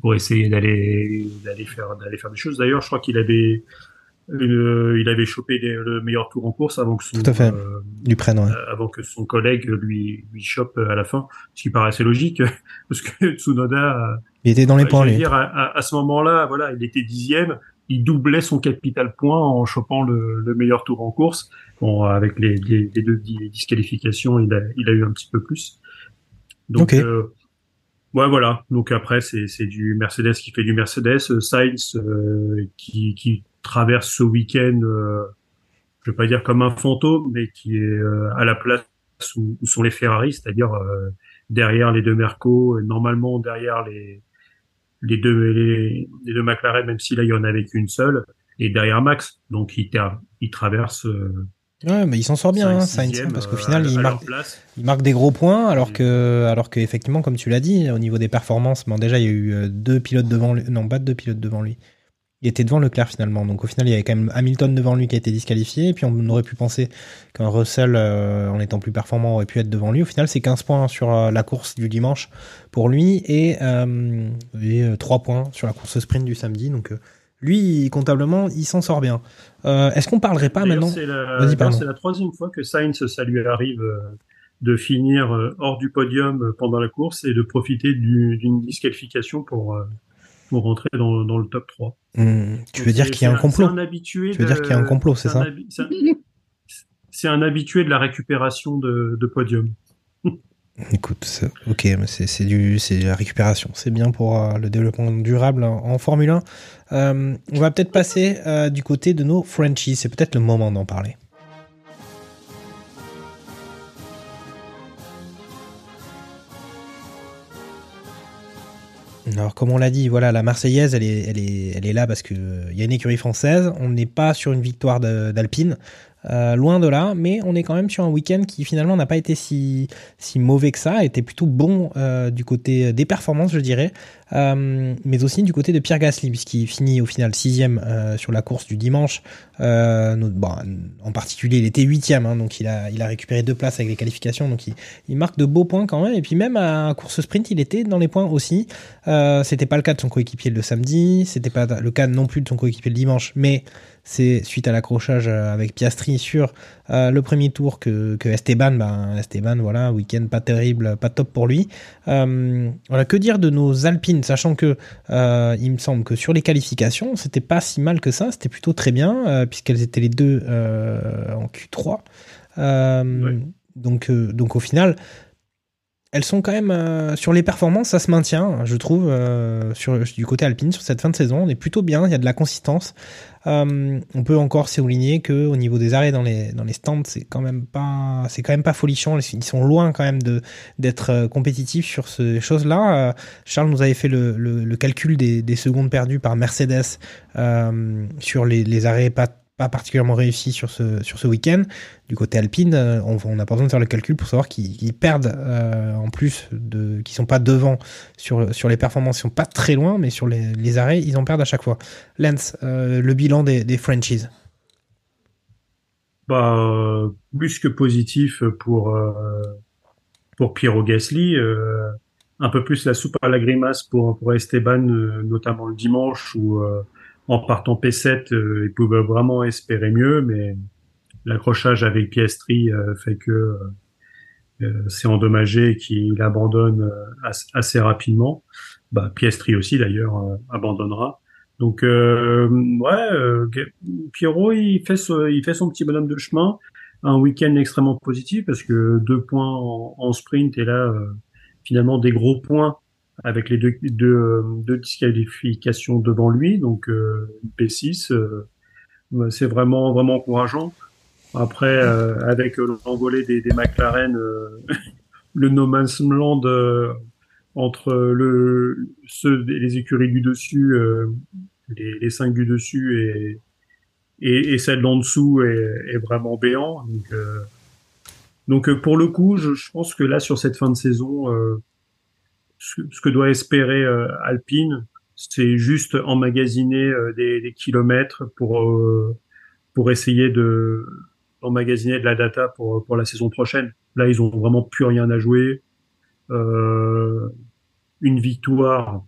E: pour essayer d'aller d'aller faire d'aller faire des choses. D'ailleurs, je crois qu'il avait euh, il avait chopé le meilleur tour en course avant que son
D: Tout à fait.
E: euh,
D: Du prenne, ouais.
E: avant que son collègue lui lui chope à la fin, ce qui paraissait logique <laughs> parce que Tsunoda
D: Il était dans les points, lui.
E: dire, à, à- à ce moment-là, voilà, il était dixième, il doublait son capital point en chopant le, le meilleur tour en course. Bon, avec les, les, les deux di- disqualifications, il a, il a eu un petit peu plus. Donc,
D: Ok.
E: euh, ouais, voilà. Donc après, c'est, du Mercedes qui fait du Mercedes, euh, Sainz euh, qui, qui traverse ce week-end, euh, je vais pas dire comme un fantôme, mais qui est euh, à la place où, où sont les Ferrari, c'est-à-dire euh, derrière les deux Merco, euh, normalement derrière les les deux les, les deux McLaren, même si là il y en avait qu'une seule, et derrière Max. Donc il, il traverse.
D: Ouais, mais il s'en sort bien, hein, Sainz, parce qu'au final, il marque,
E: place.
D: il marque des gros points, alors
E: Et-
D: que, alors que effectivement, comme tu l'as dit, au niveau des performances, bon, déjà, il y a eu deux pilotes devant lui, non, pas deux pilotes devant lui. Il était devant Leclerc finalement, donc au final, il y avait quand même Hamilton devant lui qui a été disqualifié, et puis on aurait pu penser qu'un Russell, euh, en étant plus performant, aurait pu être devant lui. Au final, c'est 15 points sur euh, la course du dimanche pour lui, et, euh, et euh, 3 points sur la course sprint du samedi, donc euh, lui, comptablement, il s'en sort bien. Est-ce qu'on parlerait pas maintenant
E: C'est la, troisième fois que Sainz, ça lui arrive de finir hors du podium pendant la course et de profiter du- d'une disqualification pour, pour rentrer dans, dans le top 3.
D: Hmm, Tu veux dire qu'il y a un complot
E: C'est un habitué.
D: Tu veux dire
E: de-
D: qu'il y a un complot, c'est ça
E: c'est un- habitué de la récupération de, de podium. <laughs>
D: Écoute, ok, mais c'est c'est du, c'est la récupération. C'est bien pour euh, le développement durable en, en Formule 1. Euh, on va peut-être passer euh, du côté de nos Frenchies. C'est peut-être le moment d'en parler. Alors, comme on l'a dit, voilà, la Marseillaise, elle est, là parce que euh, il y a une écurie française. On n'est pas sur une victoire d'Alpine, euh, loin de là, mais on est quand même sur un week-end qui finalement n'a pas été si, mauvais que ça, était plutôt bon euh, du côté des performances, je dirais, mais aussi du côté de Pierre Gasly, puisqu'il finit au final sixième sur la course du dimanche. Euh, en particulier, il était huitième, hein, donc il a, récupéré deux places avec les qualifications, donc il, marque de beaux points quand même. Et puis même à course sprint, il était dans les points aussi. Euh, c'était pas le cas de son coéquipier le samedi, c'était pas le cas non plus de son coéquipier le dimanche, mais c'est suite à l'accrochage euh, avec Piastri sur euh, le premier tour que, que Esteban, ben Esteban, voilà, week-end pas terrible, pas top pour lui. Euh, voilà, que dire de nos Alpines, sachant que euh, il me semble que sur les qualifications, c'était pas si mal que ça, c'était plutôt très bien, puisqu'elles étaient les deux en Q3. Euh,
E: Ouais.
D: donc, donc au final, elles sont quand même euh, sur les performances, ça se maintient, je trouve, euh, sur du côté alpine sur cette fin de saison. On est plutôt bien, il y a de la consistance. Euh, on peut encore souligner que au niveau des arrêts dans les stands, c'est quand même pas c'est quand même pas folichon. Ils sont loin quand même de d'être compétitifs sur ces choses-là. Charles nous avait fait le, calcul des, des secondes perdues par Mercedes sur les arrêts pas pas particulièrement réussi sur ce, week-end. Du côté Alpine, euh, on n'a pas besoin de faire le calcul pour savoir qu'ils perdent euh, en plus, de, qu'ils sont pas devant sur, sur les performances, ils sont pas très loin, mais sur les, arrêts, ils en perdent à chaque fois. Lance, euh, le bilan des, franchises
E: bah, plus que positif pour, pour Piero Gasly. un peu plus la soupe à la grimace pour, pour Esteban, notamment le dimanche, où en partant P7, euh, il pouvait vraiment espérer mieux, mais l'accrochage avec Piastri euh, fait que euh, c'est endommagé et qu'il abandonne assez rapidement. Bah, Piastri aussi d'ailleurs abandonnera. Donc ouais, Pierrot il fait il fait son petit bonhomme de chemin. Un week-end extrêmement positif parce que deux points en, en sprint et là finalement des gros points avec les deux, deux, deux disqualifications devant lui, donc euh, P6, euh, c'est vraiment vraiment encourageant. Après, euh, avec l'envolée des, des McLaren, <laughs> le no man's land entre le ceux les écuries du dessus, les, les cinq du dessus et et, et celle d'en dessous est, est, vraiment béant. Donc, donc pour le coup, je, je, pense que là sur cette fin de saison, ce, que doit espérer euh, Alpine, c'est juste emmagasiner euh, des, des, kilomètres pour euh, pour essayer de emmagasiner de la data pour pour la saison prochaine. Là, ils ont vraiment plus rien à jouer. Euh, une victoire,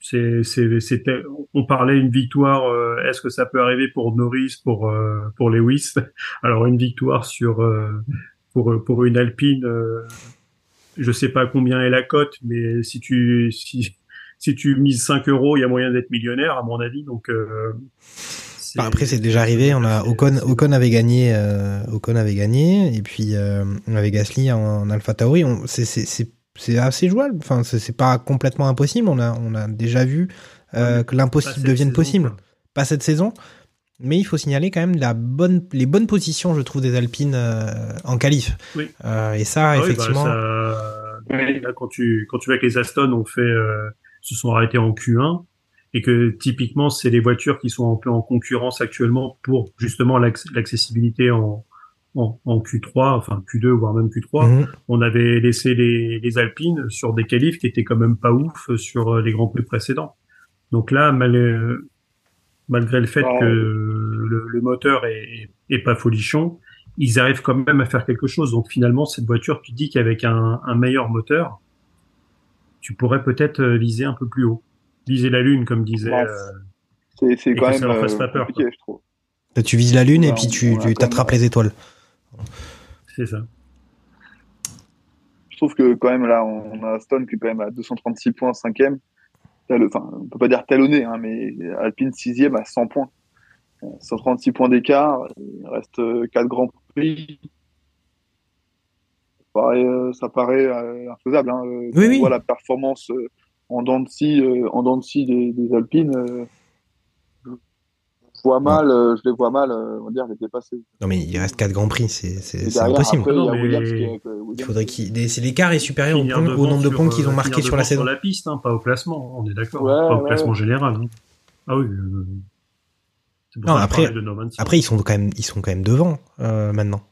E: c'est c'était on parlait une victoire. Est-ce que ça peut arriver pour Norris, pour pour Lewis? Alors une victoire sur pour pour une Alpine je sais pas combien est la cote, mais si tu si, si tu mises 5 euros, il y a moyen d'être millionnaire, à mon avis. Donc euh,
D: bah, après c'est déjà arrivé. On a Ocon, Ocon avait gagné, euh, Ocon avait gagné, et puis euh, on avait Gasly en, en Alpha Tauri. C'est assez jouable. Enfin c'est pas complètement impossible. On a on a déjà vu euh, que l'impossible devienne possible. Pas cette saison. Mais il faut signaler quand même la bonne, les bonnes positions, je trouve, des Alpines euh, en qualif. Oui. Euh, et ça, ah effectivement. Oui, bah
E: ça... Là, quand tu quand tu vois que les Aston ont fait, euh, se sont arrêtés en Q1 et que typiquement c'est les voitures qui sont un peu en concurrence actuellement pour justement l'accessibilité en, en, en, Q3, enfin Q2 voire même Q3. Mhm. On avait laissé les, les Alpines sur des qualifs qui étaient quand même pas ouf sur les grands prix précédents. Donc là, mal, malgré le fait que le, le, moteur est, est pas folichon, ils arrivent quand même à faire quelque chose. Donc finalement, cette voiture, tu dis qu'avec un, un, meilleur moteur, tu pourrais peut-être euh, viser un peu plus haut, viser la lune, comme disait.
F: Euh, c'est quand même euh, pas peur, compliqué, je trouve.
D: Tu vises la lune et puis tu, tu t'attrapes les étoiles.
E: C'est ça.
F: Je trouve que quand même là, on a Stone qui est quand même à 236 points, cinquième enfin, on peut pas dire talonné, hein, mais Alpine sixième à 100 points. 136 points d'écart, il reste 4 grands prix. Ça paraît, euh, ça paraît euh, infaisable. Hein.
D: Oui,
F: on voit la performance euh, en dents de scie, en dents de scie des, des Alpines vois mal, euh, je les vois mal, euh, on va dire, les dépasser.
D: Non, mais il reste 4 grands prix, c'est impossible.
F: Après,
D: non,
F: il,
D: qui, il faudrait qu'il. L'écart est supérieur au, au, nombre de points qu'ils ont marqué sur la saison.
E: Sur la piste, hein, pas au classement, on est d'accord. Ouais, pas au classement général. Hein. Ah oui. Euh...
D: Non, après, après ils sont quand même, ils sont quand même devant euh, maintenant.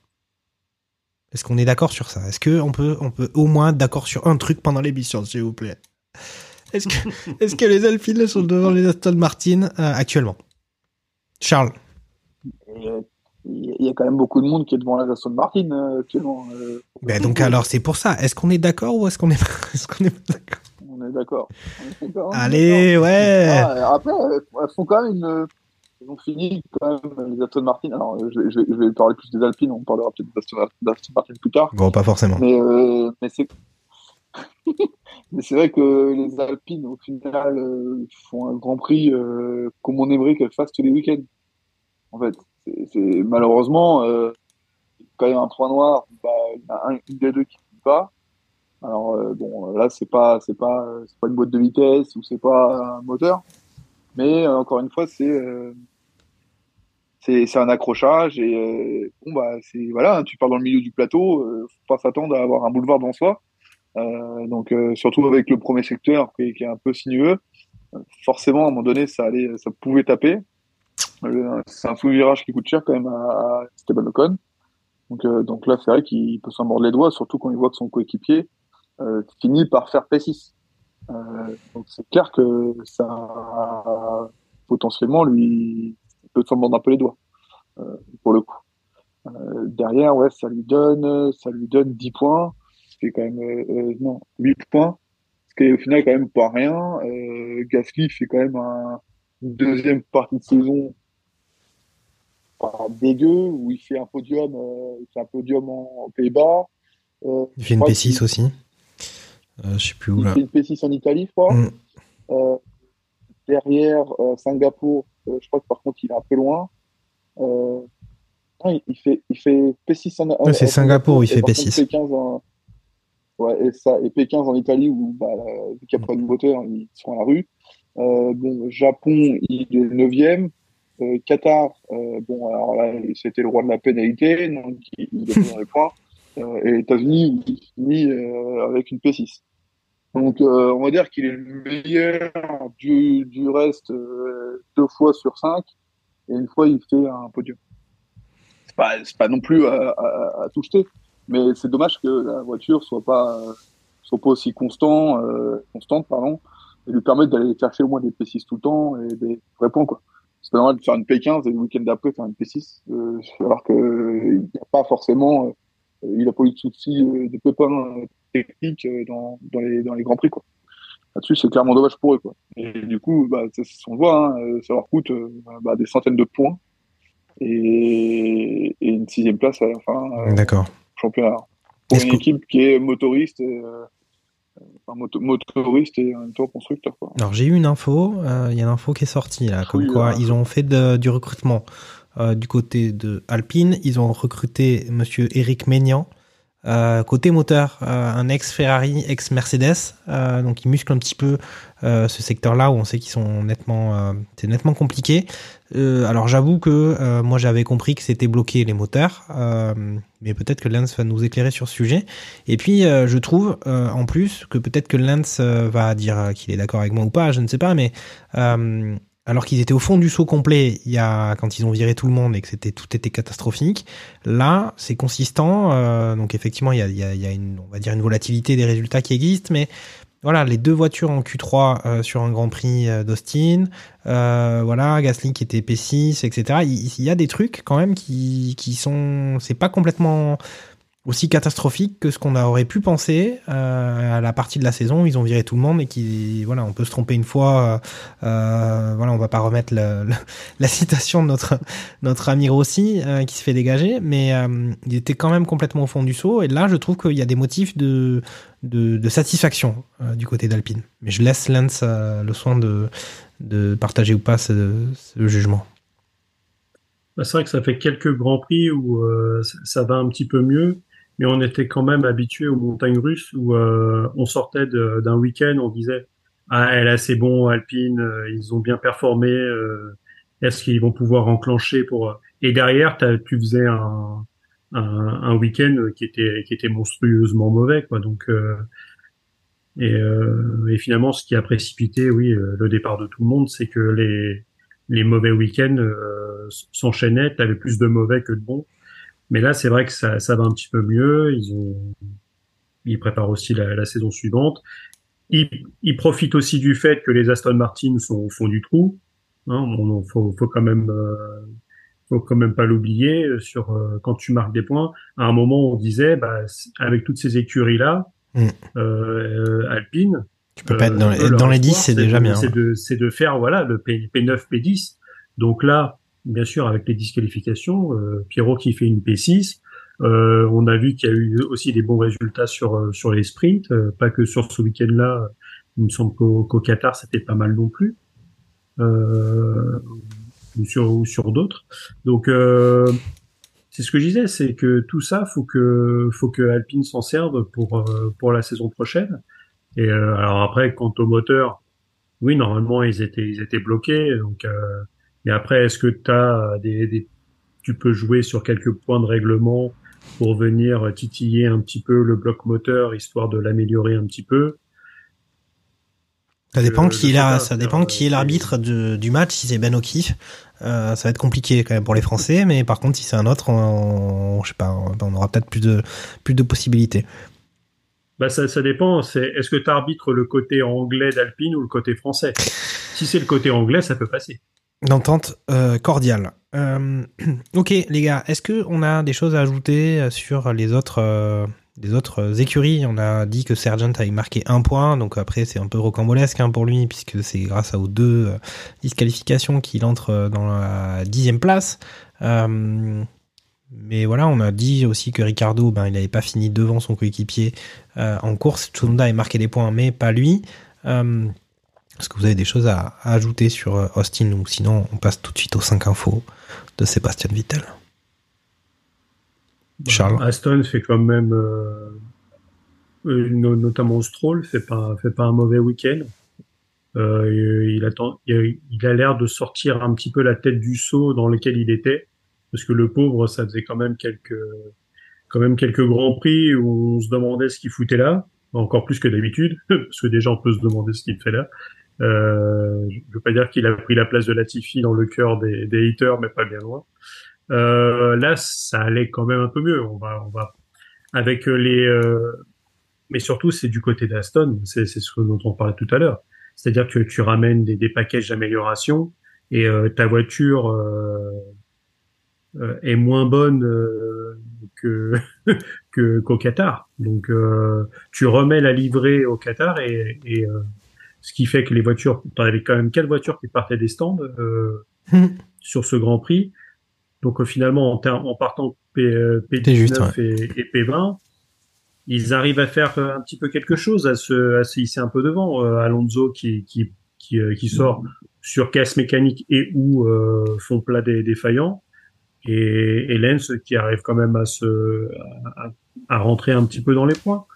D: Est-ce qu'on est, d'accord sur ça? Est-ce qu'on peut, on peut au moins d'accord sur un truc pendant l'émission, s'il vous plaît? Est-ce que, <laughs> est-ce que les Alpines sont devant les Aston Martin euh, actuellement? Charles.
F: Il y a quand même beaucoup de monde qui est devant la Aston Martin euh, actuellement. Euh,
D: ben donc alors c'est pour ça. Est-ce qu'on est d'accord ou est-ce qu'on est, <laughs> est, qu'on est pas d'accord?
F: On est d'accord.
D: Allez, ouais.
F: Ah, après, elles font quand même une. Ils ont fini quand même les Aston Martin. Alors, je, je, je, vais parler plus des Alpines. On parlera peut-être d'Aston Martin plus tard.
D: Bon, pas forcément.
F: Mais, euh, mais c'est. Mais c'est vrai que les Alpines, au final, euh, font un grand prix euh, comme on aimerait qu'elles fassent tous les week-ends. En fait, c'est malheureusement euh, quand il y a un trou noir, bah, il y a un, une des deux qui ne pas. Alors euh, bon, là c'est pas c'est pas c'est pas une boîte de vitesse ou c'est pas un moteur, mais euh, encore une fois c'est euh, c'est un accrochage et bon bah c'est voilà, tu pars dans le milieu du plateau, faut pas s'attendre à avoir un boulevard devant soi. Euh, donc euh, surtout avec le premier secteur qui, est un peu sinueux, forcément à un moment donné ça allait, ça pouvait taper. C'est un fou virage qui coûte cher quand même à, à Esteban Ocon. Donc, euh, donc là, c'est vrai qu'il peut s'en mordre les doigts, surtout quand il voit que son coéquipier finit par faire P6. Euh, donc c'est clair que ça, potentiellement, lui, peut s'en mordre un peu les doigts, pour le coup. Derrière, ouais, ça lui donne, ça lui donne 10 points, est quand même, euh, euh, non, 8 points, ce qui est au final quand même pas rien. Euh, Gasly fait quand même un, une deuxième partie de saison dégueu, où il fait un podium, il fait un podium en, aux Pays-Bas.
D: Il fait une
F: crois
D: P6
F: qu'il-
D: aussi. Je sais plus où
F: il fait une P6 en Italie, je crois.
D: Mm.
F: Derrière Singapour, je crois que par contre il est un peu loin. Euh, non, il, fait, il fait P6 en,
D: Ouais, c'est Singapour où il fait
F: par contre,
D: P6.
F: P15 en, ouais, et ça, et P15 en Italie où, bah, vu qu'il n'y a pas de moteur, ils sont à la rue. Euh, bon, Japon, il est 9e. Euh, Qatar, euh, bon, alors là, c'était le roi de la pénalité, donc il, il est dans les points. <laughs> Euh, et États-Unis, il finit euh, avec une P6. Donc, euh, on va dire qu'il est le meilleur du, du reste euh, deux fois sur cinq, et une fois, il fait un podium. C'est pas, c'est pas non plus à, à, à tout jeter, mais c'est dommage que la voiture soit pas, soit pas aussi constant, euh, constante, pardon, et lui permettre d'aller chercher au moins des P6 tout le temps et des vrais points, quoi. C'est pas normal de faire une P15 et le week-end d'après faire une P6, euh, alors que euh, il n'y a pas forcément, euh, il a pas eu de soucis euh, de pépins techniques dans, dans les dans les grands prix, quoi. Là-dessus, c'est clairement dommage pour eux, quoi. Et du coup, bah, on le voit, hein, ça leur coûte bah, des centaines de points et, et une sixième place à la fin
D: D'accord.
F: Championnat. Pour une
D: que-
F: équipe qui est motoriste, et, euh, enfin, moto- motoriste et en même temps constructeur, quoi.
D: Alors j'ai eu une info, euh, il y a une info qui est sortie là, comme
F: Oui,
D: quoi ils ont fait de- du recrutement euh, du côté de Alpine, ils ont recruté monsieur Eric Maignan. Euh, côté moteur, euh, un ex Ferrari, ex Mercedes, euh, donc il muscle un petit peu ce secteur-là où on sait qu'ils sont nettement, c'est nettement compliqué. Alors j'avoue que moi j'avais compris que c'était bloqué les moteurs, mais peut-être que Lance va nous éclairer sur ce sujet. Et puis je trouve en plus que peut-être que Lance va dire qu'il est d'accord avec moi ou pas, je ne sais pas, mais alors qu'ils étaient au fond du saut complet, il y a quand ils ont viré tout le monde et que c'était tout était catastrophique. Là, c'est consistant. euh, donc effectivement, il y a, y a, y a une, on va dire une volatilité des résultats qui existent, mais voilà, les deux voitures en Q3 euh, sur un Grand Prix euh, d'Austin, voilà, Gasly qui était P6, etc. Il, il y a des trucs quand même qui, qui sont, c'est pas complètement aussi catastrophique que ce qu'on aurait pu penser euh, à la partie de la saison. Ils ont viré tout le monde et qui voilà on peut se tromper une fois euh, euh, voilà on va pas remettre <laughs> la citation de notre notre ami Rossi euh, qui se fait dégager. Mais il était quand même complètement au fond du saut et là je trouve qu'il y a des motifs de de, satisfaction du côté d'Alpine. Mais je laisse Lance le soin de de partager ou pas ce, jugement.
E: Bah, c'est vrai que ça fait quelques grands prix où ça va un petit peu mieux, mais on était quand même habitué aux montagnes russes où euh, on sortait d'un week-end, on disait ah là c'est bon Alpine, euh, ils ont bien performé, euh, est-ce qu'ils vont pouvoir enclencher pour et derrière tu faisais un un, un week-end qui était qui était monstrueusement mauvais quoi. Donc euh, et, euh, et finalement ce qui a précipité oui euh, le départ de tout le monde c'est que les les mauvais week-ends euh, s'enchaînaient, tu avais plus de mauvais que de bons. Mais là, c'est vrai que ça, ça va un petit peu mieux. Ils ont, ils préparent aussi la, la saison suivante. Ils, ils profitent aussi du fait que les Aston Martin sont au fond du trou. Hein, on, faut, faut quand même, euh, faut quand même pas l'oublier. euh, Sur euh, quand tu marques des points, à un moment, on disait, bah, avec toutes ces écuries là,
D: Mm.
E: euh, Alpine,
D: tu peux pas être dans,
E: euh,
D: les- dans
E: leur
D: les 10
E: espoir,
D: c'est déjà bien
E: C'est de, c'est de faire voilà le P, P9, P10. Donc là, bien sûr, avec les disqualifications, euh, Pierrot qui fait une P6. Euh, on a vu qu'il y a eu aussi des bons résultats sur euh, sur les sprints, pas que sur ce week-end-là. Il me semble qu'au qu'au Qatar c'était pas mal non plus, euh, ou sur ou sur d'autres. Donc euh, c'est ce que je disais, c'est que tout ça, faut que faut que Alpine s'en serve pour pour la saison prochaine. Et euh, alors après, quant au moteur, oui, normalement ils étaient ils étaient bloqués. Donc, euh, mais après, est-ce que t'as des, des tu peux jouer sur quelques points de règlement pour venir titiller un petit peu le bloc moteur histoire de l'améliorer un petit peu?
D: Ça dépend
E: Le-
D: qui est
E: le
D: là,
E: Qatar,
D: ça
E: c'est-à-dire,
D: dépend qui est l'arbitre du match. Si c'est Ben O'Keefe, euh, ça va être compliqué quand même pour les Français. Mais par contre, si c'est un autre, on, je sais pas, on aura peut-être plus de plus de possibilités.
E: Bah ça, ça dépend. C'est est-ce que tu arbitres le côté anglais d'Alpine ou le côté français? Si c'est le côté anglais, ça peut passer.
D: D'entente euh, cordiale. Euh, <clears throat> ok, les gars, est-ce que on a des choses à ajouter euh, sur les autres, les autres écuries? On a dit que Sergent avait marqué un point, donc après c'est un peu rocambolesque hein, pour lui puisque c'est grâce aux deux disqualifications qu'il entre dans la dixième place. Mais voilà, on a dit aussi que Ricardo, ben, il n'avait pas fini devant son coéquipier en course. Tsunoda avait marqué des points, mais pas lui. Est-ce que vous avez des choses à, à ajouter sur euh, Austin ou sinon on passe tout de suite aux 5 infos de Sébastien Vittel? Charles?
E: Aston fait quand même, euh, euh, no- notamment Stroll, fait pas, fait pas un mauvais week-end. Euh, attend, il a l'air de sortir un petit peu la tête du seau dans lequel il était, parce que le pauvre, ça faisait quand même quelques, quand même quelques grands prix où on se demandait ce qu'il foutait là, encore plus que d'habitude, <laughs> parce que déjà on peut se demander ce qu'il fait là. Euh, je veux pas dire qu'il a pris la place de Latifi dans le cœur des, des haters, mais pas bien loin. Euh, là, ça allait quand même un peu mieux. On va, on va avec les, euh, mais surtout c'est du côté d'Aston. C'est, ce dont on parlait tout à l'heure. C'est-à-dire que tu ramènes des, des packages d'amélioration et euh, ta voiture euh, euh, est moins bonne <laughs> que, qu'au Qatar. Donc tu remets la livrée au Qatar et, et ce qui fait que les voitures, t'en avais quand même quatre voitures qui partaient des stands euh, <laughs> sur ce Grand Prix. Donc euh, finalement, en, partant P, euh, P19
D: juste, ouais.
E: et, et P20, ils arrivent à faire euh, un petit peu quelque chose, à se, à se hisser un peu devant. Euh, Alonso qui, qui, qui, euh, qui sort sur casse mécanique et ou euh, fond plat des défaillants. Et, et Lens qui arrive quand même à se à, à rentrer un petit peu dans les points.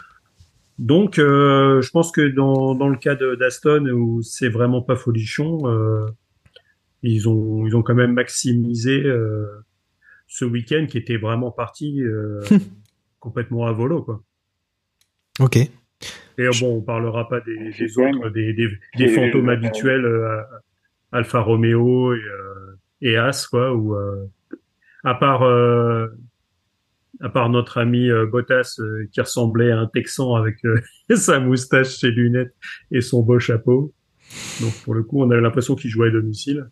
E: Donc, euh, je pense que dans, dans le cas d'Aston, où c'est vraiment pas folichon, euh, ils ont ils ont quand même maximisé euh, ce week-end qui était vraiment parti euh, <laughs> complètement à volo, quoi.
D: Ok.
E: Et bon, on parlera pas des, autres, des, des, des fantômes
F: euh,
E: habituels, euh, Alfa Romeo et, euh, et As, quoi, ou euh, à part euh, à part notre ami euh, Bottas euh, qui ressemblait à un Texan avec euh, <laughs> sa moustache, ses lunettes et son beau chapeau. Donc pour le coup, on avait l'impression qu'il jouait à domicile.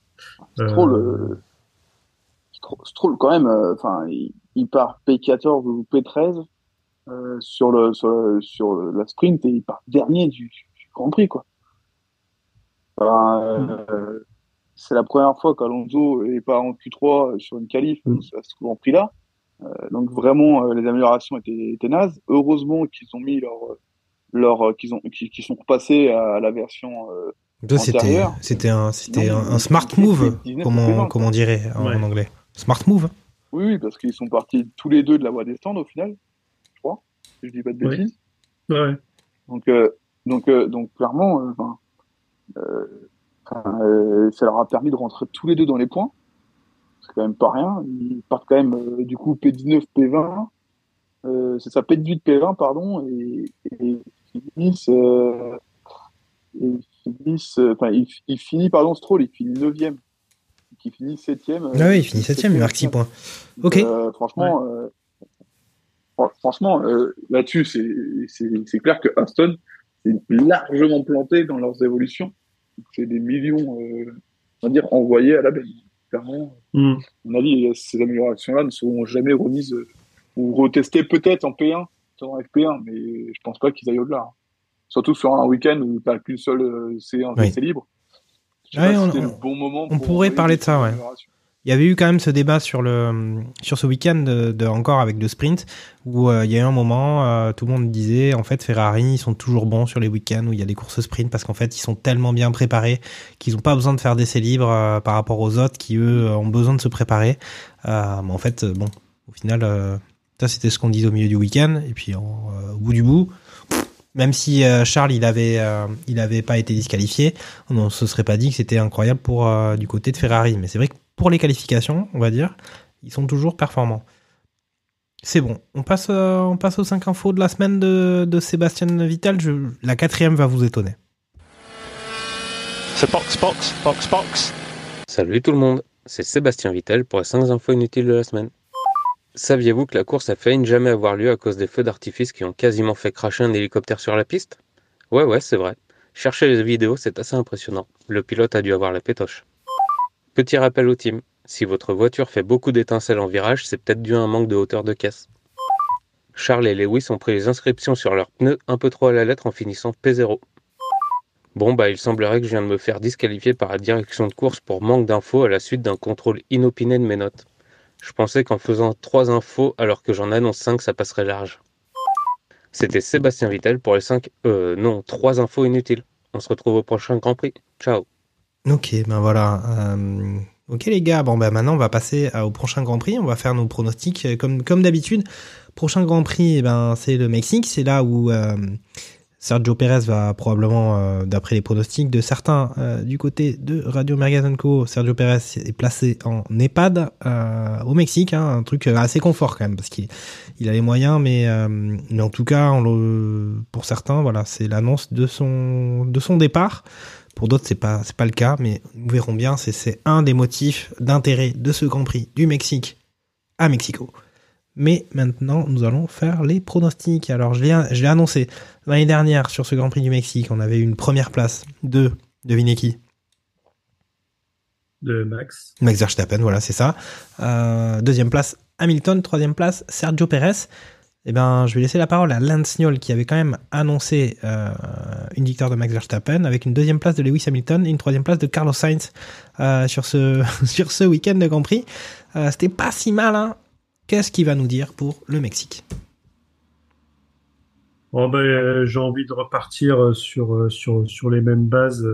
F: Stroll,
E: Euh,
F: euh, Stroll, quand même, euh, enfin, il, il part P14 ou P13 euh, sur le sur, le- sur le- la sprint et il part dernier du, du Grand Prix, quoi. Enfin, euh, C'est la première fois qu'Alonso est pas en Q3 sur une qualif
E: Mm.
F: à ce Grand Prix là. Donc vraiment, euh, les améliorations étaient, étaient nazes. Heureusement qu'ils ont mis leur leur qu'ils ont qu'ils qu'ils sont repassés à la version euh,
D: c'était, c'était un, c'était un, smart move,
F: 19
D: comme on,
F: ou
D: comme on dirait en,
E: Ouais.
D: en anglais. Smart move.
F: Oui, oui, parce qu'ils sont partis tous les deux de la voie des stands au final, je crois. Si je dis pas de bêtises.
E: ouais.
F: Donc, euh, donc, euh, donc clairement, euh, euh, euh, ça leur a permis de rentrer tous les deux dans les points. C'est quand même pas rien. Ils partent quand même euh, du coup P19, P20. Euh, c'est ça, P18, P20, pardon, et, et ils finissent. Euh, et ils finissent. euh, Enfin, il, il finit, pardon, Stroll, il finit 9 Qui finit 7
D: Ah oui, il finit 7ème, il marque 6 points. Ok.
F: euh, franchement, euh, fran- franchement, euh, là-dessus, c'est clair que Aston est largement planté dans leurs évolutions. C'est des millions, euh, on va dire, envoyés à la benne. Clairement,
E: Hmm.
F: à mon avis, ces améliorations-là ne seront jamais remises euh, ou retestées peut-être en P1, en FP1, mais je pense pas qu'ils aillent au-delà. hein. Surtout sur un week-end où t'as qu'une seule euh, séance
D: Oui.
F: d'essai libre.
D: Ouais, on-
F: le bon moment.
D: on
F: pour
D: pourrait parler de ça, ouais. Il y avait eu quand même ce débat sur le sur ce week-end de, encore avec le sprint où euh, il y a eu un moment euh, tout le monde disait en fait Ferrari ils sont toujours bons sur les week-ends où il y a des courses sprint parce qu'en fait ils sont tellement bien préparés qu'ils n'ont pas besoin de faire d'essais libres euh, par rapport aux autres qui eux ont besoin de se préparer. Mais en fait bon au final ça c'était ce qu'on disait au milieu du week-end et puis au bout du bout même si Charles il avait il pas été disqualifié, on ne se serait pas dit que c'était incroyable pour du côté de Ferrari. Mais c'est vrai que pour les qualifications, on va dire, ils sont toujours performants. C'est bon. On passe euh, on passe aux 5 infos de la semaine de, de Sébastien Vittel. Je, la quatrième va vous étonner.
G: So box, box, box, box.
H: Salut tout le monde, c'est Sébastien Vittel pour les 5 infos inutiles de la semaine. Saviez-vous que la course a failli ne jamais avoir lieu à cause des feux d'artifice qui ont quasiment fait cracher un hélicoptère sur la piste? Ouais ouais c'est vrai. Cherchez les vidéos, c'est assez impressionnant. Le pilote a dû avoir la pétoche. Petit rappel au team, si votre voiture fait beaucoup d'étincelles en virage, c'est peut-être dû à un manque de hauteur de caisse. Charles et Lewis ont pris les inscriptions sur leurs pneus un peu trop à la lettre en finissant P0. Bon bah il semblerait que je viens de me faire disqualifier par la direction de course pour manque d'infos à la suite d'un contrôle inopiné de mes notes. Je pensais qu'en faisant 3 infos alors que j'en annonce 5 ça passerait large. C'était Sébastien Vittel pour les 5 euh non, 3 infos inutiles. On se retrouve au prochain Grand Prix. Ciao.
D: Ok, ben voilà. Euh, ok les gars, bon ben maintenant on va passer au prochain Grand Prix. On va faire nos pronostics euh, comme comme d'habitude. Prochain Grand Prix, eh ben c'est le Mexique. C'est là où euh, Sergio Pérez va probablement, d'après les pronostics de certains du côté de Radio Magazine Co, Sergio Pérez est placé en EHPAD au Mexique, hein, un truc assez confort quand même parce qu'il il a les moyens, mais, en tout cas, pour certains, voilà, c'est l'annonce de son départ. Pour d'autres, c'est pas c'est pas le cas, mais nous verrons bien. C'est c'est un des motifs d'intérêt de ce Grand Prix du Mexique à Mexico. Mais maintenant, nous allons faire les pronostics. Alors, je l'ai je l'ai annoncé l'année dernière sur ce Grand Prix du Mexique, on avait une première place de devinez qui?
E: De Max.
D: Max Verstappen, voilà, c'est ça. Euh, deuxième place, Hamilton. Troisième place, Sergio Perez. Eh ben, je vais laisser la parole à Lance Knoll qui avait quand même annoncé euh, une victoire de Max Verstappen avec une deuxième place de Lewis Hamilton et une troisième place de Carlos Sainz euh, sur ce <laughs> week-end de Grand Prix. Euh, C'était pas si mal. Hein. Qu'est-ce qu'il va nous dire pour le Mexique?
E: Bon, ben, euh, j'ai envie de repartir sur, les mêmes bases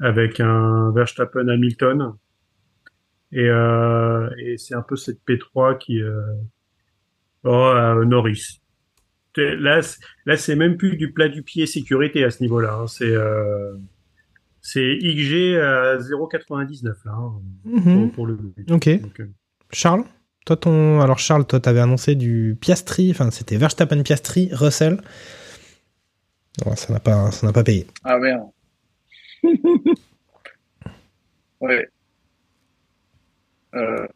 E: avec un Verstappen Hamilton. Et, et c'est un peu cette P3 qui... Oh, euh, Norris. Là, c'est- là, c'est même plus du plat du pied sécurité à ce niveau-là. hein. C'est euh, c'est XG à 0,99 là hein,
D: Mhm.
E: pour, pour le.
D: Ok.
E: Donc, euh,
D: Charles toi ton alors Charles toi t'avais annoncé du Piastri enfin c'était Verstappen Piastri Russell ça n'a pas ça n'a pas payé
F: Ah merde. <laughs> ouais. Euh,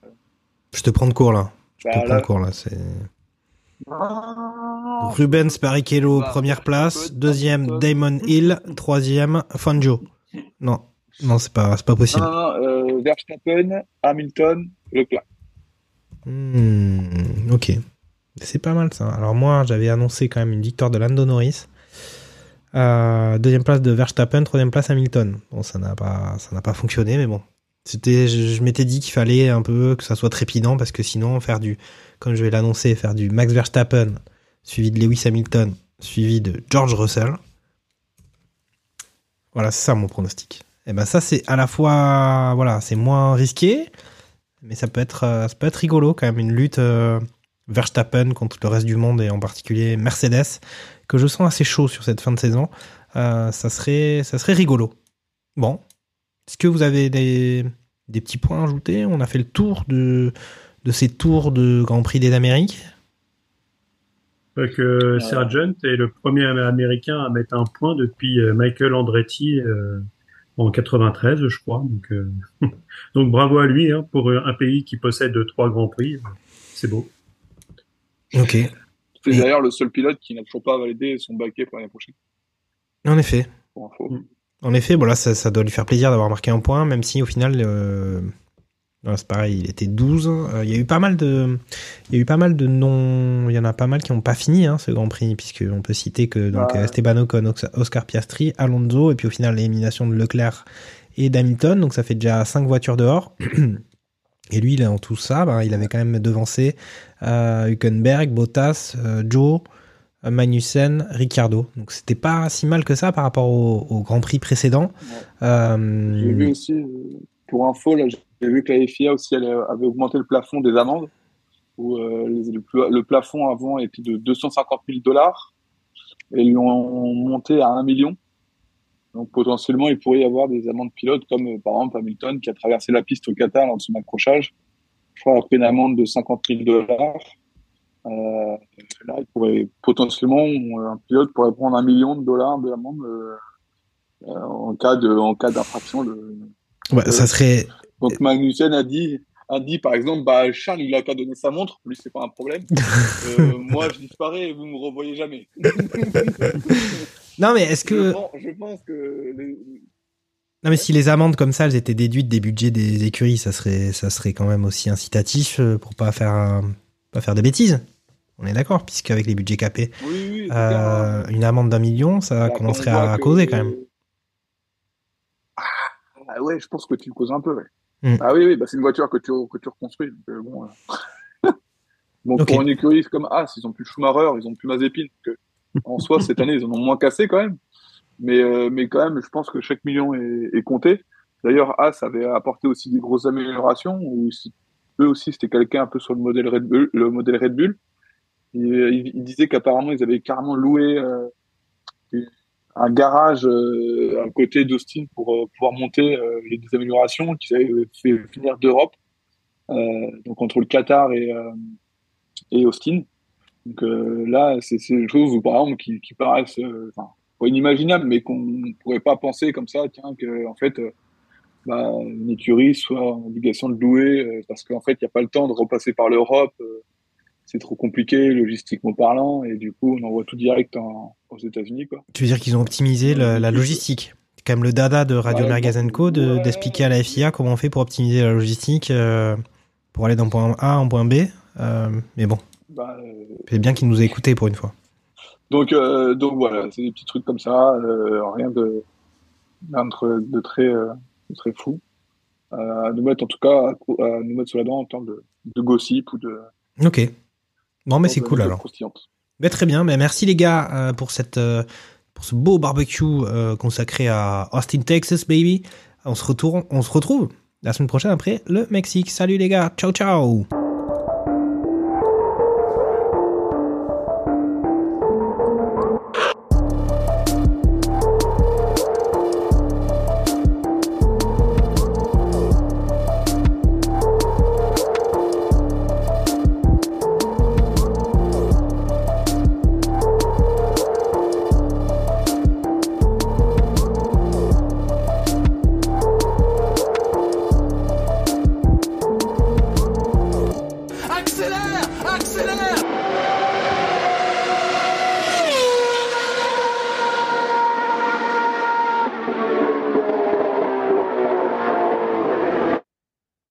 D: je te prends de court là je
F: Bah,
D: te prends
F: là-
D: de court là c'est Rubens Barrichello
F: Bah,
D: première place.
F: Verstappen,
D: deuxième Damon Hill. Troisième Fangio. Non non c'est pas c'est pas
F: non,
D: possible
F: euh, Verstappen, Hamilton, Leclerc.
D: Hmm, ok. C'est pas mal ça. Alors moi j'avais annoncé quand même une victoire de Lando Norris. Euh, deuxième place de Verstappen, troisième place Hamilton. Bon, ça n'a pas, ça n'a pas fonctionné, mais bon. C'était, je, m'étais dit qu'il fallait un peu que ça soit trépidant parce que sinon faire du, comme je vais l'annoncer, faire du Max Verstappen suivi de Lewis Hamilton suivi de George Russell. Voilà, c'est ça mon pronostic. Et ben ça c'est à la fois, voilà, c'est moins risqué, mais ça peut être, euh, ça peut être rigolo quand même une lutte euh, Verstappen contre le reste du monde et en particulier Mercedes que je sens assez chaud sur cette fin de saison. Euh, ça serait, ça serait rigolo. Bon, est-ce que vous avez des, des petits points à ajouter? On a fait le tour de, de ces tours de Grand Prix des Amériques.
E: Fait que Sargent est le premier Américain à mettre un point depuis euh, Michael Andretti euh, en 93, je crois. Donc, euh, <laughs> donc bravo à lui hein, pour un pays qui possède trois grands prix. C'est beau.
D: Ok.
F: C'est d'ailleurs le seul pilote qui n'a toujours pas validé son baquet pour l'année prochaine.
D: En effet.
F: Pour info.
D: En effet, bon là, ça, ça doit lui faire plaisir d'avoir marqué un point, même si au final, euh, c'est pareil, il était 12. Euh, Il y a eu pas mal de, il y a eu pas mal de non, il y en a pas mal qui n'ont pas fini hein, ce Grand Prix, puisque on peut citer que donc. Esteban Ocon, Oscar Piastri, Alonso, et puis au final l'élimination de Leclerc et d'Hamilton, donc ça fait déjà 5 voitures dehors. <clears throat> Et lui, en tout ça, ben, il avait quand même devancé euh, Hülkenberg, Bottas, euh, Joe, Magnussen, Ricciardo. Donc c'était pas si mal que ça par rapport au, au Grand Prix précédent. Euh,
F: J'ai vu aussi, pour info, j'ai vu que la FIA aussi elle avait augmenté le plafond des amendes, où euh, le, pla- le plafond avant était de 250 000 dollars, et ils l'ont monté à 1 million. Donc potentiellement, il pourrait y avoir des amendes pilotes, comme euh, par exemple Hamilton qui a traversé la piste au Qatar lors de son accrochage. Je crois après une amende de 50 000 dollars. Euh, là, il pourrait potentiellement, euh, un pilote pourrait prendre un million de dollars d'amende euh, euh, en cas de, en cas d'infraction.
D: Ouais, ça serait.
F: Donc Magnussen a dit, a dit par exemple, bah Charles il a qu'à donner sa montre, lui c'est pas un problème. <laughs> Euh, moi je disparais et vous me revoyez jamais. <laughs>
D: Non, mais est-ce que.
F: Je pense, je pense que les-
D: Non, mais si les amendes comme ça, elles étaient déduites des budgets des écuries, ça serait, ça serait quand même aussi incitatif pour pas faire, pas faire des bêtises. On est d'accord, puisqu'avec les budgets capés,
F: oui, oui, c'est
D: euh, une amende d'un million, ça
F: Bah,
D: commencerait à
F: que-
D: causer quand même.
F: Ah ouais, je pense que tu le causes un peu, ouais.
D: Mm.
F: Ah oui, oui, bah c'est une voiture que tu, que tu reconstruis. donc, euh, bon, euh. <laughs> bon pour une écurie comme As, ils ont plus Schumacher, ils ont plus Mazepin. euh, en soi, cette année, ils en ont moins cassé quand même. Mais, mais quand même, je pense que chaque million est, est compté. D'ailleurs, As avait apporté aussi des grosses améliorations. Où eux aussi, c'était quelqu'un un peu sur le modèle Red Bull. Le modèle Red Bull. Ils disaient qu'apparemment, ils avaient carrément loué euh, un garage euh, à côté d'Austin pour euh, pouvoir monter les améliorations qu'ils avaient fait finir d'Europe, donc entre le Qatar et, et Austin. Donc là, c'est des choses, par exemple, qui, qui paraissent inimaginables, mais qu'on ne pourrait pas penser comme ça, tiens, que en fait, bah, une écurie soit en obligation de louer parce qu'en fait, il n'y a pas le temps de repasser par l'Europe. C'est trop compliqué, logistiquement parlant, et du coup, on envoie tout direct en- aux États-Unis, quoi.
D: Tu veux dire qu'ils ont optimisé la logistique C'est quand même le dada de Radio
F: Ouais,
D: Merguez Co de-
F: ouais.
D: d'expliquer à la FIA comment on fait pour optimiser la logistique euh, pour aller d'un point A en point B. Euh, mais bon,
F: Bah, euh,
D: c'est bien qu'ils nous aient écoutés pour une fois.
F: Donc, donc voilà, c'est des petits trucs comme ça, rien de, rien de, de très, de très fou. À nous mettre en tout cas, à, nous mettre sur la dent en termes de, de gossip ou de.
D: Ok. Bon, mais c'est cool alors. Ben, très bien, ben, merci les gars euh, pour cette euh, pour ce beau barbecue euh, consacré à Austin, Texas, baby. On se retrouve, on se retrouve la semaine prochaine après le Mexique. Salut les gars, ciao ciao.